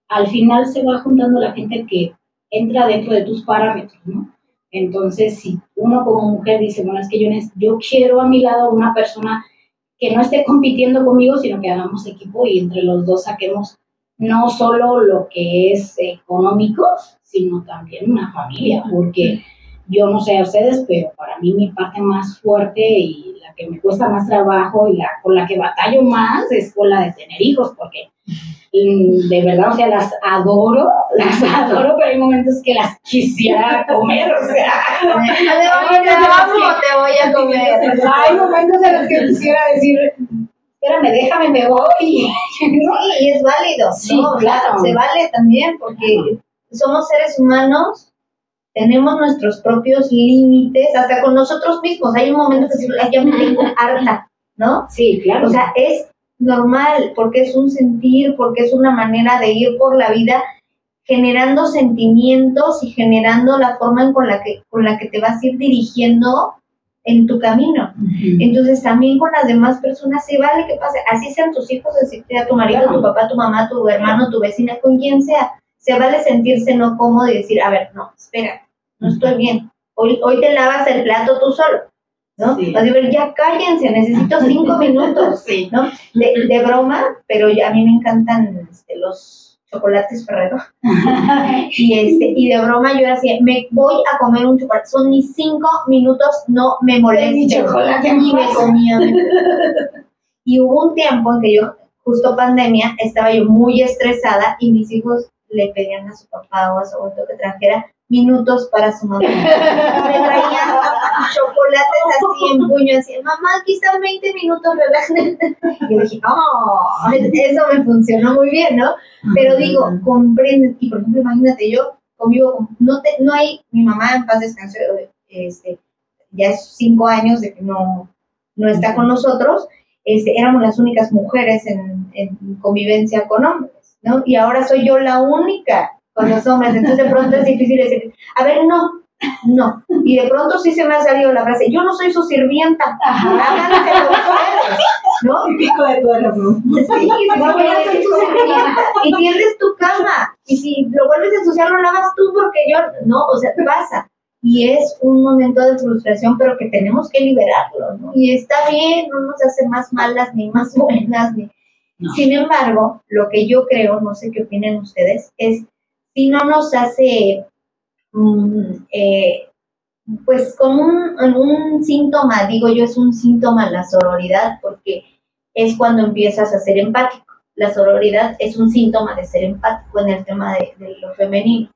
al final se va juntando la gente que entra dentro de tus parámetros, ¿no? Entonces, si uno como mujer dice, bueno, es que yo, yo quiero a mi lado una persona que no esté compitiendo conmigo, sino que hagamos equipo y entre los dos saquemos no solo lo que es económico, sino también una familia, porque yo no sé a ustedes, pero para mí mi parte más fuerte y la que me cuesta más trabajo y la con la que batallo más es con la de tener hijos, porque mm, de verdad, o sea, las adoro, las adoro, pero hay momentos que las quisiera comer, o sea, Te voy a comer. hay momentos en los que quisiera decir, espérame, déjame, me voy. ¿no? Sí, y es válido, Sí, claro. se vale también porque somos seres humanos, tenemos nuestros propios límites, hasta con nosotros mismos. Hay un momento que decimos, "Ay, ya me tengo harta, ¿no? Sí, claro. O sea, es normal porque es un sentir, porque es una manera de ir por la vida generando sentimientos y generando la forma en con la que con la que te vas a ir dirigiendo en tu camino. Entonces también con las demás personas se vale que pase, así sean tus hijos, así sea tu marido, Claro. tu papá, tu mamá, tu hermano, tu vecina, con quien sea. Se vale sentirse no cómodo y decir, a ver, no, espera, no estoy bien. Hoy, hoy te lavas el plato tú solo. ¿no? Sí. Vas a ver, ya cállense, necesito cinco minutos, Sí. ¿no? De, de broma, pero ya- a mí me encantan este, los chocolates Ferrero. y, este, y de broma yo así, me voy a comer un chocolate, son mis cinco minutos, no me chocolate Y me comía. Y hubo un tiempo en que yo, justo pandemia, estaba yo muy estresada y mis hijos le pedían a su papá o a su abuelo que trajera minutos para su mamá. Me traían chocolates así en puño, así, mamá, aquí están 20 minutos, relájate. Y yo dije, oh, eso me funcionó muy bien, ¿no? Pero digo, comprende, y por ejemplo, imagínate, yo convivo con, no, te, no hay, mi mamá en paz descanse, este, ya es cinco años de que no, no está con nosotros, este, éramos las únicas mujeres en, en convivencia con hombres, ¿no? Y ahora soy yo la única con los hombres, entonces de pronto es difícil decir, a ver, no, no. Y de pronto sí se me ha salido la frase, yo no soy su sirvienta, ustedes, ¿no? Típico de mundo. Sí, No, es tu como- sirvienta y tienes tu cama. Y si lo vuelves a ensuciar, lo lavas tú porque yo, no, o sea, pasa. Y es un momento de frustración, pero que tenemos que liberarlo, ¿no? Y está bien, no nos hace más malas ni más buenas. Ni... No. Sin embargo, lo que yo creo, no sé qué opinen ustedes, es si no nos hace, mm, eh, pues como un, un síntoma, digo yo, es un síntoma la sororidad, porque es cuando empiezas a ser empático. La sororidad es un síntoma de ser empático en el tema de, de lo femenino.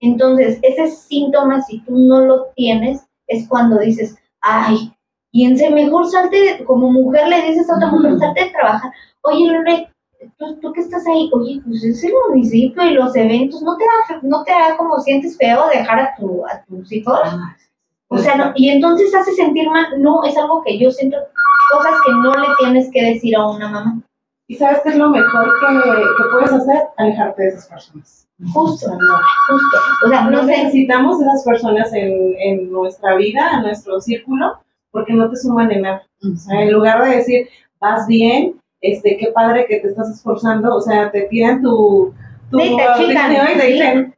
Entonces, ese síntoma, si tú no lo tienes, es cuando dices, ay, piense, mejor salte, de- como mujer le dices a otra mujer, salte de trabajar. Oye, Lore, tú, tú que estás ahí, oye, pues es el municipio y los eventos, ¿no te da, no te da como sientes feo dejar a, tu, a tus hijos? O sea, no, y entonces hace sentir mal, no, es algo que yo siento, cosas que no le tienes que decir a una mamá. ¿Y sabes qué es lo mejor que, que puedes hacer? Alejarte de esas personas. Justo, no. justo. O sea, no no sé, necesitamos esas personas en, en nuestra vida, en nuestro círculo, porque no te suman en nada. O sea, en lugar de decir, vas bien, este, qué padre que te estás esforzando, o sea, te tiran tu, tu Sí, te audición chican, y te sí. dicen,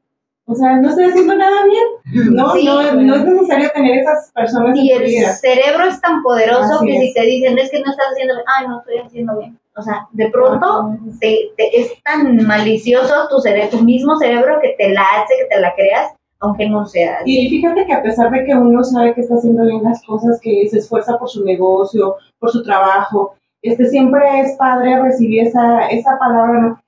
o sea, no estoy haciendo nada bien. No, Sí, no, no es necesario tener esas personas y en tu el vida. cerebro es tan poderoso Así que es. si te dicen, es que no estás haciendo bien, ay, no estoy haciendo bien. O sea, de pronto te, te- es tan malicioso tu, cere- tu mismo cerebro que te la hace, que te la creas, aunque no sea. Y fíjate que a pesar de que uno sabe que está haciendo bien las cosas, que se esfuerza por su negocio, por su trabajo, este siempre es padre recibir esa, esa palabra, ¿no?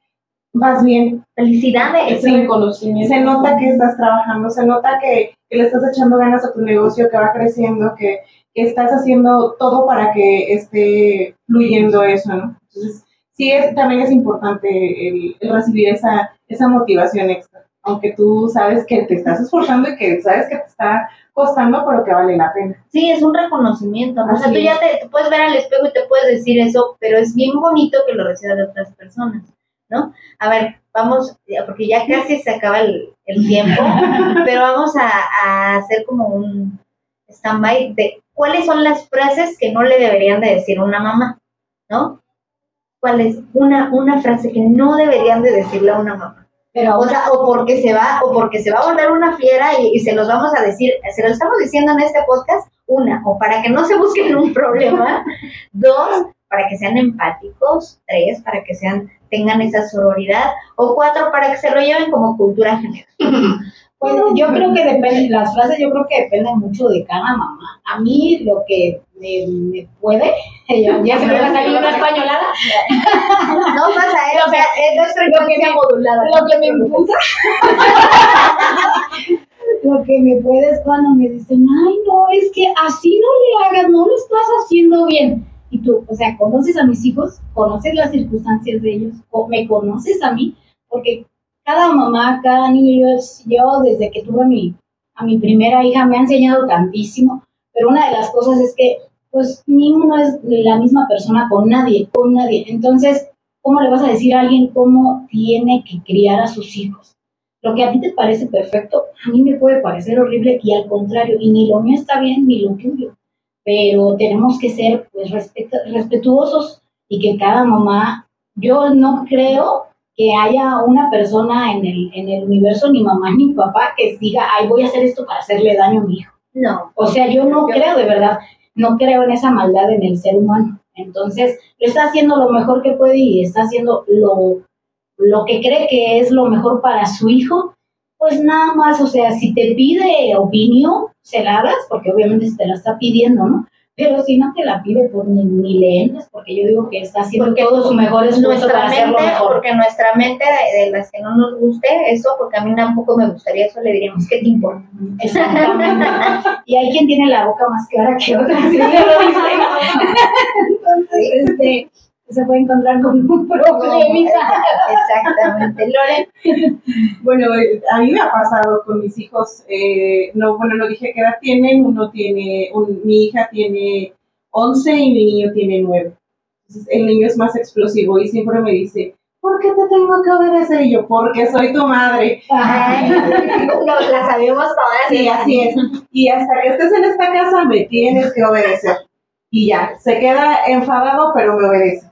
vas bien, Felicidades. Ese reconocimiento. se nota que estás trabajando, se nota que, que le estás echando ganas a tu negocio, que va creciendo, que, que estás haciendo todo para que esté fluyendo eso, ¿no? Entonces, sí, es, también es importante el, el recibir esa, esa motivación extra, aunque tú sabes que te estás esforzando y que sabes que te está costando, pero que vale la pena. Sí, es un reconocimiento. ¿no? O sea, tú ya te, te puedes ver al espejo y te puedes decir eso, pero es bien bonito que lo recibas de otras personas, ¿no? A ver, vamos, porque ya casi se acaba el, el tiempo, pero vamos a, a hacer como un stand-by de cuáles son las frases que no le deberían de decir a una mamá, ¿no? ¿Cuál es una, una frase que no deberían de decirle a una mamá? Pero O sea, o porque se va, o porque se va a volver una fiera y, se los vamos a decir, se lo estamos diciendo en este podcast, una, o para que no se busquen un problema, dos, para que sean empáticos, tres, para que sean, tengan esa sororidad, o cuatro, para que se lo lleven como cultura general. Pues yo creo que depende, las frases yo creo que dependen mucho de cada mamá. A mí lo que me, me puede, ya, ya se me va a salir una españolada, No pasa, ¿eh? O sea, es nuestra Lo que me- modulada. lo que me imputa, lo que me puede es cuando me dicen, ay no, es que así no le hagas, no lo estás haciendo bien. Y tú, o sea, conoces a mis hijos, conoces las circunstancias de ellos, o me conoces a mí, porque cada mamá, cada niño, yo, yo desde que tuve a mi, a mi primera hija me ha enseñado tantísimo, pero una de las cosas es que pues ni uno es la misma persona con nadie, con nadie. Entonces, ¿cómo le vas a decir a alguien cómo tiene que criar a sus hijos? Lo que a ti te parece perfecto, a mí me puede parecer horrible y al contrario, y ni lo mío está bien ni lo tuyo. Pero tenemos que ser pues, respetu- respetuosos y que cada mamá, yo no creo que haya una persona en el, en el universo, ni mamá ni papá, que diga, ay, voy a hacer esto para hacerle daño a mi hijo. No. O sea, yo no creo de verdad, no creo en esa maldad en el ser humano. Entonces, lo está haciendo lo mejor que puede y está haciendo lo, lo que cree que es lo mejor para su hijo. Pues nada más, o sea, si te pide opinión, se la das, porque obviamente se te la está pidiendo, ¿no? Pero si no te la pide, pues ni, ni le porque yo digo que está haciendo Porque todo su mejor esfuerzo nuestra para hacerlo mente, mejor. porque nuestra mente de, de las que no nos guste eso, porque a mí tampoco me gustaría eso, le diríamos, ¿qué te importa? Exactamente. Y hay quien tiene la boca más clara que otra, si se lo dice. Entonces, este, se puede encontrar con un problemita. Exactamente. Lore, Bueno, eh, a mí me ha pasado con mis hijos, eh, no, bueno, no dije qué edad tienen, uno tiene, un- mi hija tiene 11 y mi niño tiene 9. Entonces, el niño es más explosivo y siempre me dice, ¿por qué te tengo que obedecer? Y yo, porque soy tu madre. ay, nos la sabemos todas. Sí, así es. Y hasta que estés en esta casa me tienes que obedecer. Y ya, se queda enfadado, pero me obedece.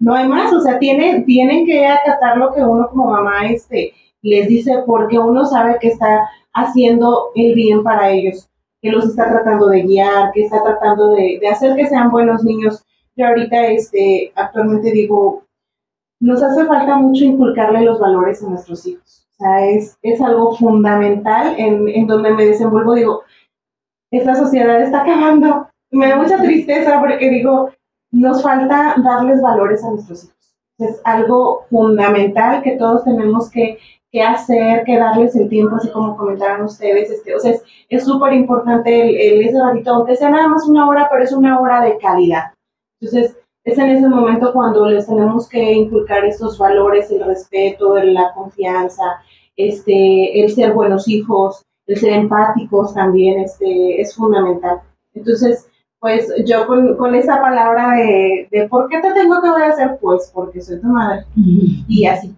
No hay más, o sea, tienen, tienen que acatar lo que uno como mamá este, les dice porque uno sabe que está haciendo el bien para ellos, que los está tratando de guiar, que está tratando de, de hacer que sean buenos niños. Yo ahorita este, actualmente digo, nos hace falta mucho inculcarle los valores a nuestros hijos. O sea, es, es algo fundamental en, en donde me desenvuelvo. Digo, esta sociedad está acabando. Me da mucha tristeza porque digo, nos falta darles valores a nuestros hijos. Es algo fundamental que todos tenemos que, que hacer, que darles el tiempo, así como comentaron ustedes. Este, o sea, es- súper importante el, el ese ratito, aunque sea nada más una hora, pero es una hora de calidad. Entonces, es en ese momento cuando les tenemos que inculcar estos valores, el respeto, la confianza, este, el ser buenos hijos, el ser empáticos también este, es fundamental. Entonces, pues yo con, con esa palabra de, de, ¿por qué te tengo que hacer? Pues porque soy tu madre. Y así.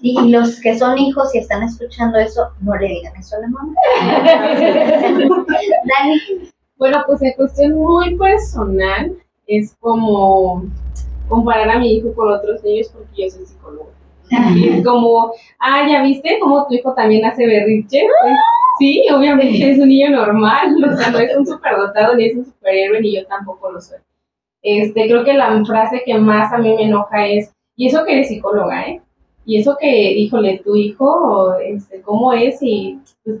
Y los que son hijos y están escuchando eso, no le digan eso a la mamá. Dani. Bueno, pues en cuestión muy personal, es como comparar a mi hijo con otros niños porque yo soy psicóloga. Y es como, ah, ¿ya viste cómo tu hijo también hace berriche? Pues, sí, obviamente es un niño normal, o sea, no es un superdotado ni es un superhéroe, ni yo tampoco lo soy. Este, creo que la frase que más a mí me enoja es, y eso que eres psicóloga, ¿eh? Y eso que, híjole, tu hijo, este, ¿cómo es? Y pues,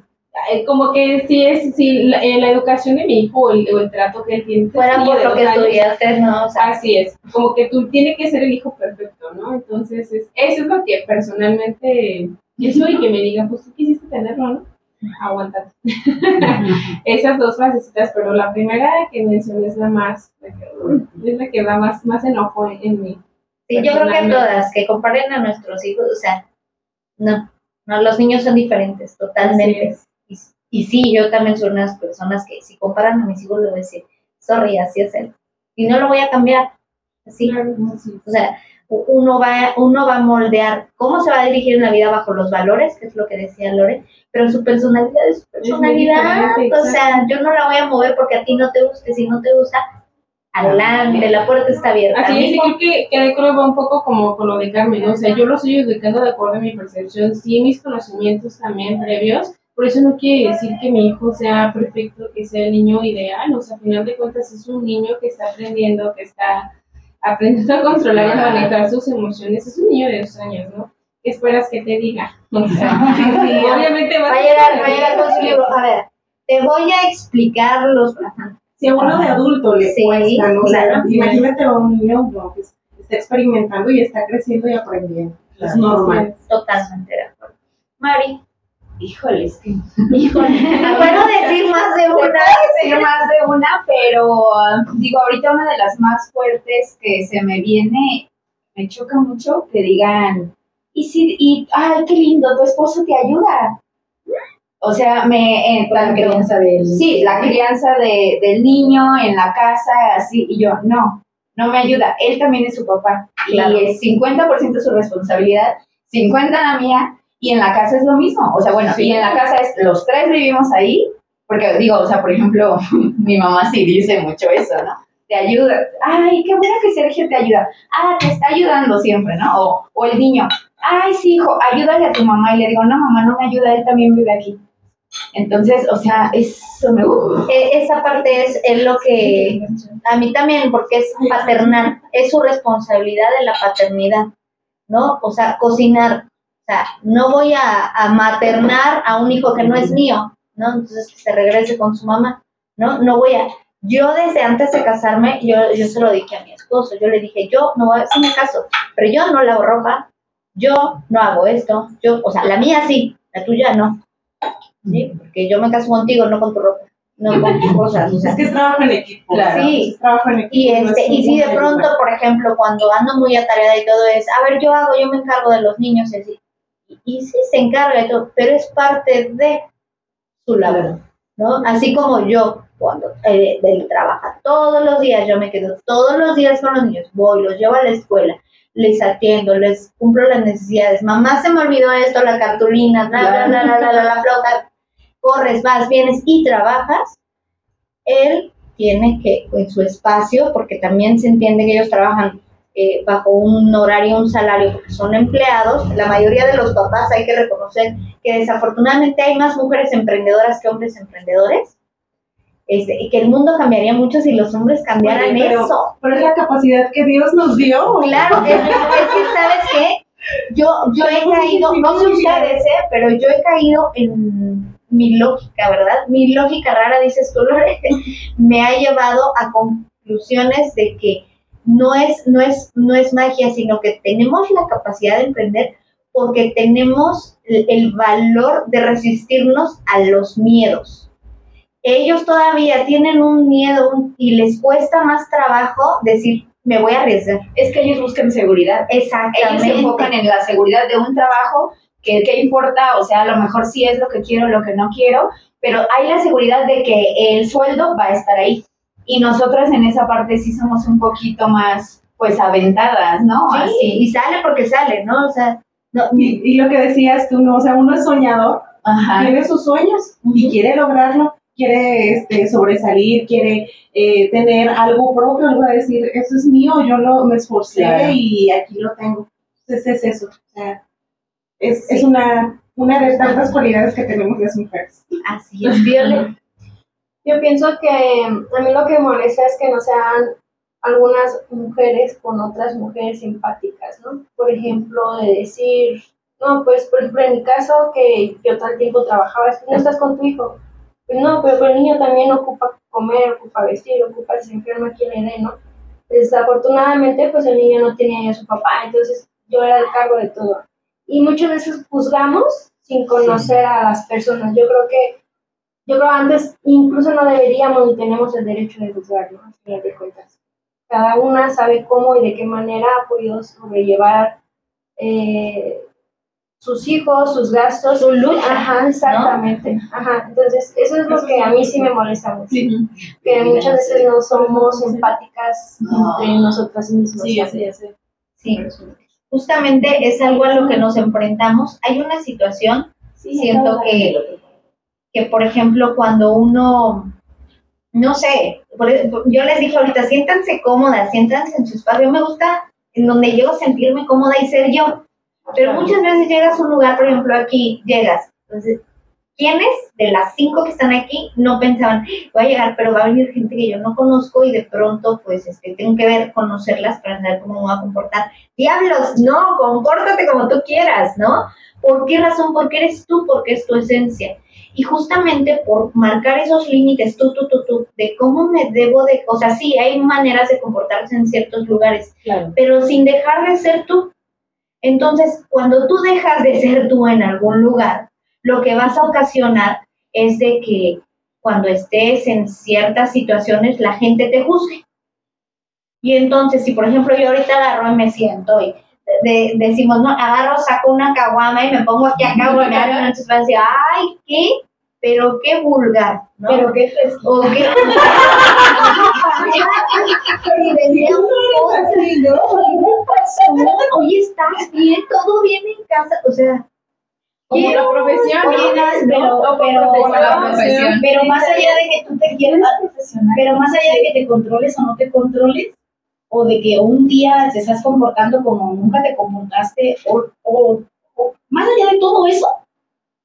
como que si es si la, la, educación de mi hijo o el, o el trato que él tiene fuera por lo que estudiaste no o sea, así es como que tú tienes que ser el hijo perfecto no entonces es, eso es lo que personalmente eso y que me digan pues tú quisiste tenerlo no aguantar esas dos frasecitas pero la primera que mencioné es la más es la que da más más enojo en, en mí sí yo creo que todas que comparen a nuestros hijos o sea no no los niños son diferentes totalmente y sí, yo también soy unas personas que si comparan a mis hijos, le voy a decir, sorry, así es él. Y no lo voy a cambiar. Así. O sea, uno va, uno va a moldear cómo se va a dirigir en la vida bajo los valores, que es lo que decía Lore, pero su personalidad es su personalidad. o sea, yo no la voy a mover porque a ti no te guste. Si no te gusta, adelante, la puerta está abierta. Así es, creo que, que creo va un poco como con lo de Carmen, ¿no? o sea, yo lo estoy educando de acuerdo a mi percepción, sí, mis conocimientos también previos, por eso no quiere decir que mi hijo sea perfecto, que sea el niño ideal, o sea, al final de cuentas es un niño que está aprendiendo, que está aprendiendo a controlar y a manejar sus emociones, es un niño de dos años, ¿no? ¿Qué esperas que te diga? O sea, sí, sí, obviamente va, a llegar, va a llegar con su libro, a ver, te voy a explicar los... Si a uno de adulto le sí, cuesta, ¿no? Claro, imagínate a un niño no, que está experimentando y está creciendo y aprendiendo. Es normal. Totalmente de acuerdo. Mari. Híjole, es que. Híjole. Puedo decir más de una. Decir más de una, pero digo, ahorita una de las más fuertes que se me viene, me choca mucho que digan, y si, y, ay, qué lindo, tu esposo te ayuda. O sea, me. Eh, la crianza del. Sí, la crianza de, del niño en la casa, así, y yo, no, no me ayuda. Él también es su papá. Claro. Y es 50% su responsabilidad, 50% la mía y en la casa es lo mismo. O sea, bueno, sí. y en la casa es, los tres vivimos ahí, porque digo, o sea, por ejemplo, mi mamá sí dice mucho eso, ¿no? Te ayuda. Ay, qué bueno que Sergio te ayuda. Ah, te está ayudando siempre, ¿no? O, o el niño, ay, sí, hijo, ayúdale a tu mamá. Y le digo, no, mamá, no me ayuda, él también vive aquí. Entonces, o sea, eso me gusta. E, esa parte es, es lo que a mí también, porque es paternal, es su responsabilidad de la paternidad, ¿no? O sea, cocinar, sea, no voy a, a, maternar a un hijo que no es mío, ¿no? Entonces que se regrese con su mamá, ¿no? No voy a... Yo desde antes de casarme, yo, yo se lo dije a mi esposo, yo le dije, yo no voy a hacer caso, pero yo no lavo ropa, yo no hago esto, yo, o sea, la mía sí, la tuya no, ¿sí? Porque yo me caso contigo, no con tu ropa no con cosas. O sea, es que es trabajo en equipo. Claro. Sí. Es trabajo en equipo. Y, este, no y si de pronto, por ejemplo, cuando ando muy atareada y todo es, a ver, yo hago, yo me encargo de los niños, y, y sí se encarga de todo, pero es parte de su labor, ¿no? Así como yo, cuando eh, él trabaja todos los días, yo me quedo todos los días con los niños, voy, los llevo a la escuela, les atiendo, les cumplo las necesidades. Mamá se me olvidó esto, la cartulina, la, la, la, la, la, la, la flota, corres, vas, vienes y trabajas. Él tiene que, en su espacio, porque también se entiende que ellos trabajan eh, bajo un horario, un salario, porque son empleados. La mayoría de los papás hay que reconocer que desafortunadamente hay más mujeres emprendedoras que hombres emprendedores. Este, y que el mundo cambiaría mucho si los hombres cambiaran Oye, pero, eso. Pero es la capacidad que Dios nos dio. Claro, es, es que, ¿sabes qué? Yo, yo he caído, no sé ustedes, ¿eh? pero yo he caído en mi lógica, ¿verdad? Mi lógica rara, dices tú, Lore, me ha llevado a conclusiones de que no es, no es, no es magia, sino que tenemos la capacidad de emprender porque tenemos el, el valor de resistirnos a los miedos. Ellos todavía tienen un miedo un, y les cuesta más trabajo decir, me voy a arriesgar. Es que ellos buscan seguridad. Exactamente. Ellos se enfocan en la seguridad de un trabajo que qué importa, o sea, a lo mejor sí es lo que quiero, lo que no quiero, pero hay la seguridad de que el sueldo va a estar ahí. Y nosotras en esa parte sí somos un poquito más, pues, aventadas, ¿no? Sí, Así. y sale porque sale, ¿no? O sea, no, Y, y lo que decías tú, ¿no? o sea, uno es soñador, Ajá. tiene sus sueños y quiere lograrlo, quiere este, sobresalir, quiere eh, tener algo propio, algo a decir, eso es mío, yo lo, me esforcé Claro. y aquí lo tengo. Entonces es eso, o sea, es, Sí. es una, una de tantas cualidades que tenemos las mujeres. así es, Viole. Yo pienso que a mí lo que me molesta es que no sean algunas mujeres con otras mujeres simpáticas, ¿no? Por ejemplo, de decir, no, pues por ejemplo en mi caso que yo todo el tiempo trabajaba, es que no estás con tu hijo. Pues no, pero, el niño también ocupa comer, ocupa vestir, ocupa si se enferma quien le dé, ¿no? Desafortunadamente, pues el niño no tenía a su papá, entonces yo era el cargo de todo. Y muchas veces juzgamos sin conocer a las personas. Yo creo que yo creo antes incluso no deberíamos ni tenemos el derecho de juzgar, ¿no? Al final de cuentas. Cada una sabe cómo y de qué manera ha podido sobrellevar eh, sus hijos, sus gastos. Su lucha, Ajá, exactamente. Ajá, entonces eso es lo que a mí sí me molesta mucho. Que muchas veces no somos empáticas No. entre nosotras mismas. Sí, así es. Sí, justamente es algo a lo que nos enfrentamos. Hay una situación, siento que, que por ejemplo, cuando uno, no sé, por- e, yo les dije ahorita, siéntanse cómodas, siéntanse en su espacio. Me gusta en donde a sentirme cómoda y ser yo. Pero muchas veces llegas a un lugar, por ejemplo, aquí llegas. Entonces, ¿quiénes de las cinco que están aquí no pensaban, voy a llegar, pero va a venir gente que yo no conozco y de pronto, pues, este, tengo que ver, conocerlas para saber cómo me voy a comportar? Diablos, no, compórtate como tú quieras, ¿no? ¿Por qué razón? Porque eres tú, porque es tu esencia. Y justamente por marcar esos límites, tú, tú, tú, tú, de cómo me debo de, o sea, sí, hay maneras de comportarse en ciertos lugares, Claro. pero sin dejar de ser tú. Entonces, cuando tú dejas de ser tú en algún lugar, lo que vas a ocasionar es de que cuando estés en ciertas situaciones la gente te juzgue. Y entonces, si por ejemplo yo ahorita agarro y me siento y de- decimos, no, agarro, saco una caguama y me pongo aquí a caguamear, entonces van a decir, ay, ¿qué? Pero qué vulgar, ¿no? Pero qué fresco. o qué... Y. Oye, ¿estás bien? ¿Todo bien en casa? O sea, Como la profesión. Pero, pero más allá de que tú te quieras, Pero más allá de que te controles o no te controles, o de que un día te estás comportando como nunca te comportaste, o, o- o- más allá de todo eso,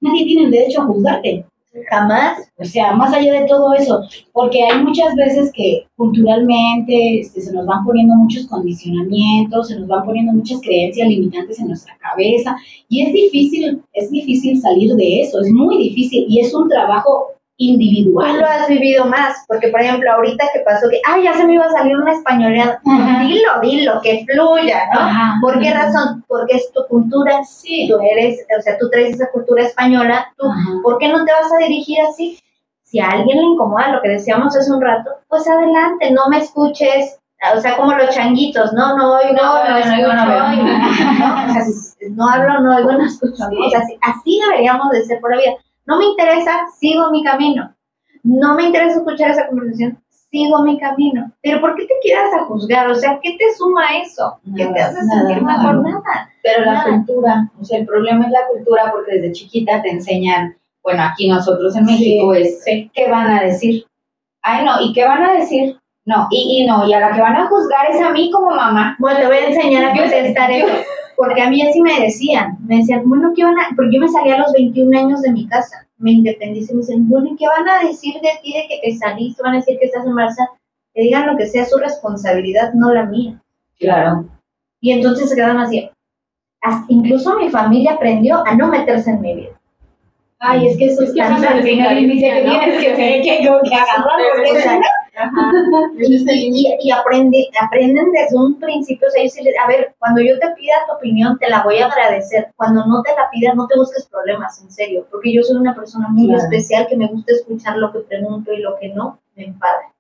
nadie tiene el derecho a juzgarte. jamás. O sea, más allá de todo eso, porque hay muchas veces que culturalmente este, se nos van poniendo muchos condicionamientos, se nos van poniendo muchas creencias limitantes en nuestra cabeza, y es difícil, es difícil salir de eso, es muy difícil, y es un trabajo Tú individual. lo has vivido más, porque por ejemplo, ahorita que pasó que, ay, ya se me iba a salir una españoleada. Ajá. Dilo, dilo, que fluya, ¿no? Ajá. ¿Por qué razón? Porque es tu cultura, sí, tú eres, o sea, tú traes esa cultura española, tú, Ajá. ¿por qué no te vas a dirigir así? Si a alguien le incomoda lo que decíamos hace un rato, pues adelante, no me escuches, o sea, como los changuitos, no, no oigo, no, No, no, escucho, no, oigo, ¿no? O sea, no hablo, no oigo, no escucho. O sea, así, así deberíamos de ser por la vida. No me interesa, sigo mi camino. No me interesa escuchar esa conversación, sigo mi camino. Pero ¿por qué te quieras a juzgar? O sea, ¿qué te suma eso? ¿Qué te hace sentir nada. mejor? Nada. Pero la cultura, o sea, el problema es la cultura porque desde chiquita te enseñan, bueno, aquí nosotros en México es, ¿qué van a decir? Ay, no, ¿y qué van a decir? No, y, y no, y a la que van a juzgar es a mí como mamá. Bueno, te voy a enseñar a contestar eso. Porque a mí así me decían. Me decían, bueno, ¿qué van a...? Porque yo me salí a los 21 años de mi casa. Me independicé y me dicen, bueno, ¿y qué van a decir de ti de que te saliste? Van a decir que estás embarazada. Que digan lo que sea su responsabilidad, no la mía. Claro. Y entonces se quedaron así. Hasta- incluso mi familia aprendió a no meterse en mi vida. Ay, es que eso es, Es que que ¿no? tienes que, que, que, que no- Ajá. y, aprende, aprenden desde un principio, o sea, ellos les- a ver, cuando yo te pida tu opinión, te la voy a agradecer. Cuando no te la pidas, no te busques problemas, en serio, porque yo soy una persona muy Claro. especial que me gusta escuchar lo que pregunto y lo que no me enfada.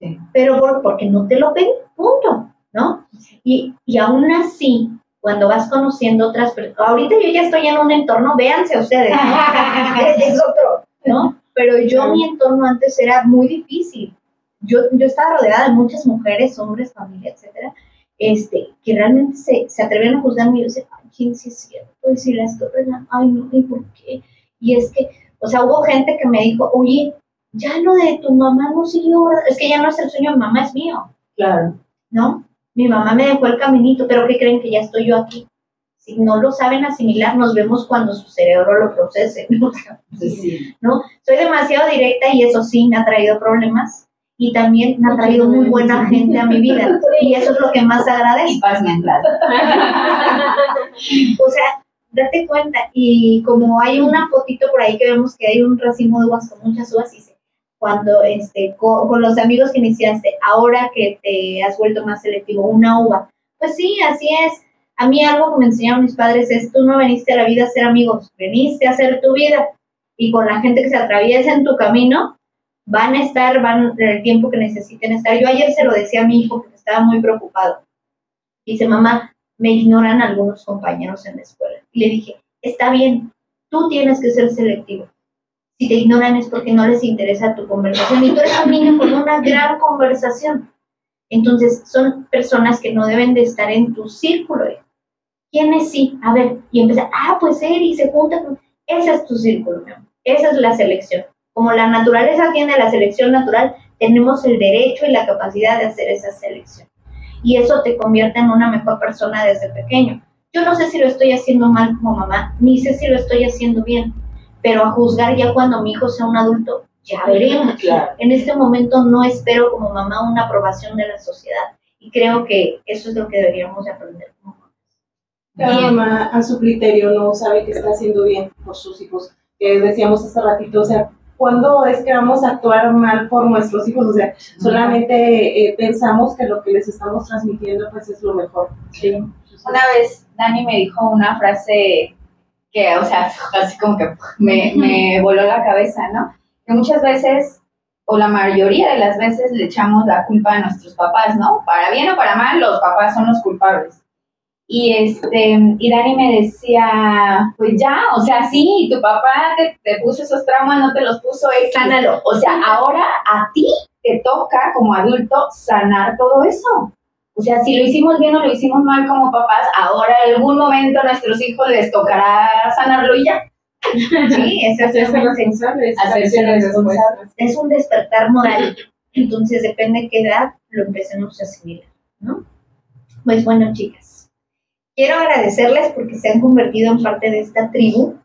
Sí. Pero por, porque no te lo pedí. punto, ¿no? Y, y aún así, cuando vas conociendo otras personas, ahorita yo ya estoy en un entorno, véanse ustedes, ¿no? es otro, ¿no? Pero yo mi entorno antes era muy difícil. Yo, yo estaba rodeada de muchas mujeres, hombres, familia, etcétera, este, que realmente se, se atrevían a juzgarme y yo decía, ay, ¿quién sí es cierto? Y si la estoy regando, ay, no, ¿y por qué? Y es que, o sea, hubo gente que me dijo, oye, ya lo de tu mamá no siguió, es que ya no es el sueño de mamá, es mío, Claro. ¿no? Mi mamá me dejó el caminito, pero ¿qué creen que ya estoy yo aquí? Si no lo saben asimilar, nos vemos cuando su cerebro lo procese, ¿no? sí. ¿no? Soy demasiado directa y eso sí me ha traído problemas y también me ha traído muy buena gente a mi vida y eso es lo que más Y agradezco. paz mental. O sea, date cuenta y como hay una fotito por ahí que vemos que hay un racimo de uvas con muchas uvas y dice, cuando este, co- con, los amigos que iniciaste, ahora que te has vuelto más selectivo, una uva. Pues sí, así es. A mí algo que me enseñaron mis padres es, tú no veniste a la vida a ser amigos, veniste a hacer tu vida. Y con la gente que se atraviesa en tu camino, van a estar, van el tiempo que necesiten estar. Yo ayer se lo decía a mi hijo porque estaba muy preocupado. Dice, mamá, me ignoran algunos compañeros en la escuela. Y le dije, está bien, tú tienes que ser selectivo. Si te ignoran es porque no les interesa tu conversación. Y tú eres un niño con una gran conversación. Entonces, son personas que no deben de estar en tu círculo. ¿Quiénes sí? A ver, y empezar, ah, pues Eri se junta con... Ese es tu círculo, amor. Esa es la selección. Como la naturaleza tiene la selección natural, tenemos el derecho y la capacidad de hacer esa selección. Y eso te convierte en una mejor persona desde pequeño. Yo no sé si lo estoy haciendo mal como mamá, ni sé si lo estoy haciendo bien, pero a juzgar ya cuando mi hijo sea un adulto, ya veremos. Claro. En este momento no espero como mamá una aprobación de la sociedad y creo que eso es lo que deberíamos de aprender como. Cada mamá a su criterio no sabe que está haciendo bien por sus hijos. Que decíamos hace ratito, o sea, ¿cuándo es que vamos a actuar mal por nuestros hijos? O sea, solamente eh, pensamos que lo que les estamos transmitiendo pues es lo mejor. Sí. Una vez Dani me dijo una frase que, o sea, así como que me, me voló la cabeza, ¿no? Que muchas veces, o la mayoría de las veces, le echamos la culpa a nuestros papás, ¿no? Para bien o para mal, los papás son los culpables. Y este, y Dani me decía, pues ya, o sea, sí, tu papá te, te puso esos traumas, no te los puso X. Sánalo. O sea, ahora a ti te toca como adulto sanar todo eso. O sea, si lo hicimos bien o lo hicimos mal como papás, ahora en algún momento a nuestros hijos les tocará sanarlo y ya. Sí, es Hacerse responsables. es un despertar moral. Entonces depende de qué edad lo empecemos a asimilar, ¿no? Pues bueno, chicas, quiero agradecerles porque se han convertido en parte de esta tribu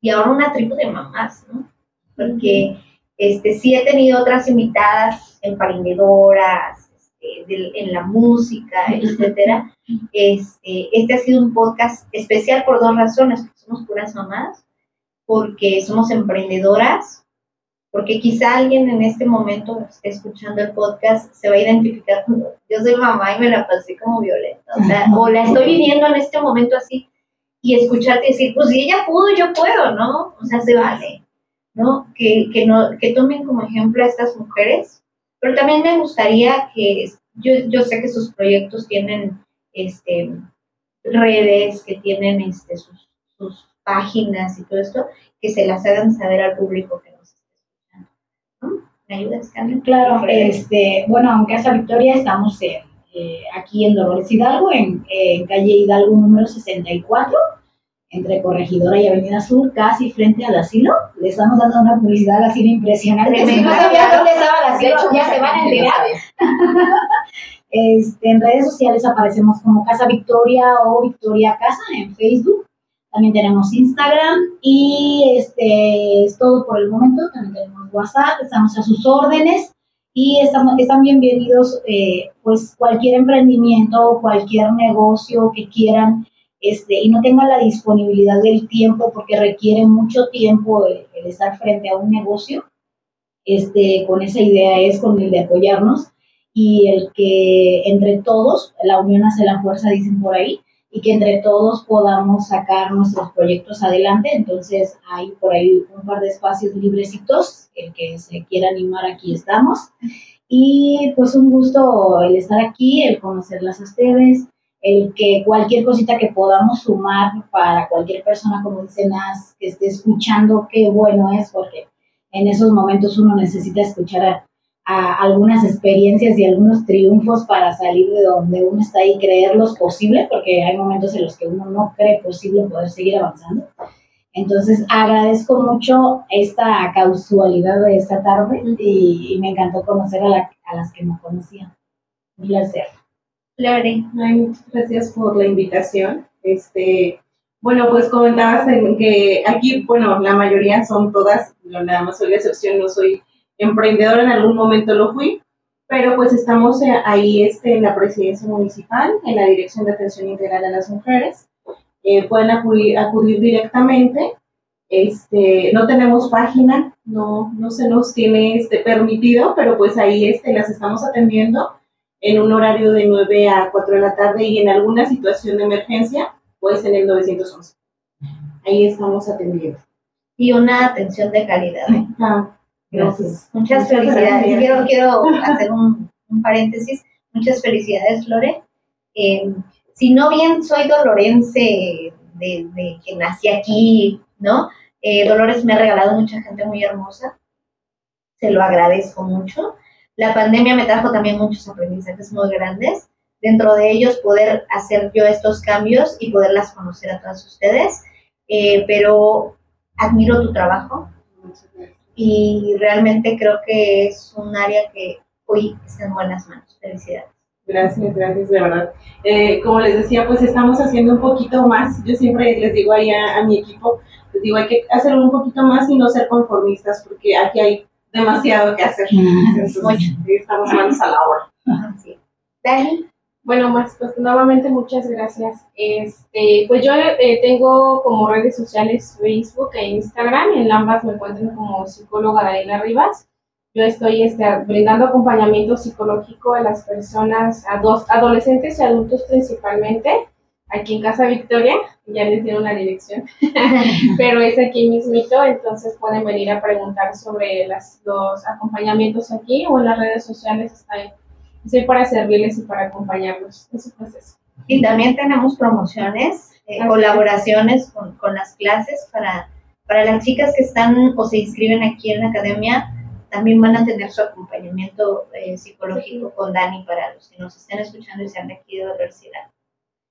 y ahora una tribu de mamás, ¿no? Porque este, sí he tenido otras invitadas emprendedoras, este, del- en la música, etcétera. Este, este ha sido un podcast especial por dos razones, porque somos puras mamás, porque somos emprendedoras porque quizá alguien en este momento escuchando el podcast se va a identificar con yo soy mamá y me la pasé como violenta, o sea, o la estoy viviendo en este momento así y escucharte decir, pues si ella pudo, yo puedo, ¿no? O sea, se vale, ¿no? Que, que, no, que tomen como ejemplo a estas mujeres, pero también me gustaría que, yo, yo sé que sus proyectos tienen, este, redes, que tienen, este, sus, sus páginas y todo esto, que se las hagan saber al público que nos está escuchando. ¿no? ¿Me ayudas, Carmen? Claro, este, bueno, en Casa Victoria estamos en, eh, aquí en Dolores Hidalgo, en, en calle Hidalgo número 64, entre Corregidora y Avenida Sur, casi frente al asilo. Le estamos dando una publicidad al asilo impresionante. Si no sabían dónde estaba el asilo, hecho, ya se van a enterar. Este, en redes sociales aparecemos como Casa Victoria o Victoria Casa en Facebook. También tenemos Instagram y este es todo por el momento. También tenemos WhatsApp, estamos a sus órdenes y estamos, están bienvenidos eh, pues cualquier emprendimiento, cualquier negocio que quieran este, y no tengan la disponibilidad del tiempo porque requiere mucho tiempo el, el estar frente a un negocio. Este, con esa idea es con el de apoyarnos y el que entre todos, la unión hace la fuerza, dicen por ahí, y que entre todos podamos sacar nuestros proyectos adelante. Entonces hay por ahí un par de espacios librecitos, el que se quiera animar aquí estamos. Y pues un gusto el estar aquí, el conocerlas a ustedes, el que cualquier cosita que podamos sumar para cualquier persona, como dicen, que esté escuchando, qué bueno es, porque en esos momentos uno necesita escuchar a, algunas experiencias y algunos triunfos para salir de donde uno está y creerlos posible, porque hay momentos en los que uno no cree posible poder seguir avanzando. Entonces agradezco mucho esta causalidad de esta tarde y, me encantó conocer a, las que no conocía. Un placer. Lore. muchas gracias por la invitación. Este, bueno, pues comentabas en que aquí, bueno, la mayoría son todas, nada más soy la excepción, no soy emprendedora, en algún momento lo fui, pero pues estamos ahí este, en la presidencia municipal, en la Dirección de Atención Integral a las Mujeres. Eh, pueden acudir, acudir directamente. Este, no tenemos página, no, no se nos tiene este, permitido, pero pues ahí este, las estamos atendiendo en un horario de 9 a 4 de la tarde y en alguna situación de emergencia, pues en el 911. Ahí estamos atendiendo. Y una atención de calidad. ¿eh? Ah, gracias. Muchas, felicidades. Quiero, quiero hacer un, paréntesis. Muchas felicidades, Lore. Eh, si no bien soy dolorense de, que nací aquí, ¿no? Eh, Dolores me ha regalado mucha gente muy hermosa, se lo agradezco mucho. La pandemia me trajo también muchos aprendizajes muy grandes, dentro de ellos poder hacer yo estos cambios y poderlas conocer a todas ustedes, eh, pero admiro tu trabajo y realmente creo que es un área que hoy está en buenas manos. Felicidades. Gracias, gracias, de verdad. Eh, como les decía, pues estamos haciendo un poquito más. Yo siempre les digo ahí a, mi equipo, les digo, hay que hacerlo un poquito más y no ser conformistas, porque aquí hay demasiado que hacer. Entonces, estamos manos a la obra. Sí. Dani. Bueno, más pues nuevamente muchas gracias. Este, pues yo eh, tengo como redes sociales Facebook e Instagram, en ambas me encuentro como psicóloga Daniela Rivas. Yo estoy este, brindando acompañamiento psicológico a las personas, a dos, adolescentes y adultos principalmente, aquí en Casa Victoria, ya les dio una dirección, pero es aquí mismito, entonces pueden venir a preguntar sobre las, los acompañamientos aquí o en las redes sociales, estoy para servirles y para acompañarlos en su proceso. Y también tenemos promociones, eh, colaboraciones con, con, las clases para, para las chicas que están o se inscriben aquí en la academia también van a tener su acompañamiento eh, psicológico con Dani para los que nos estén escuchando y sean de aquí de la universidad.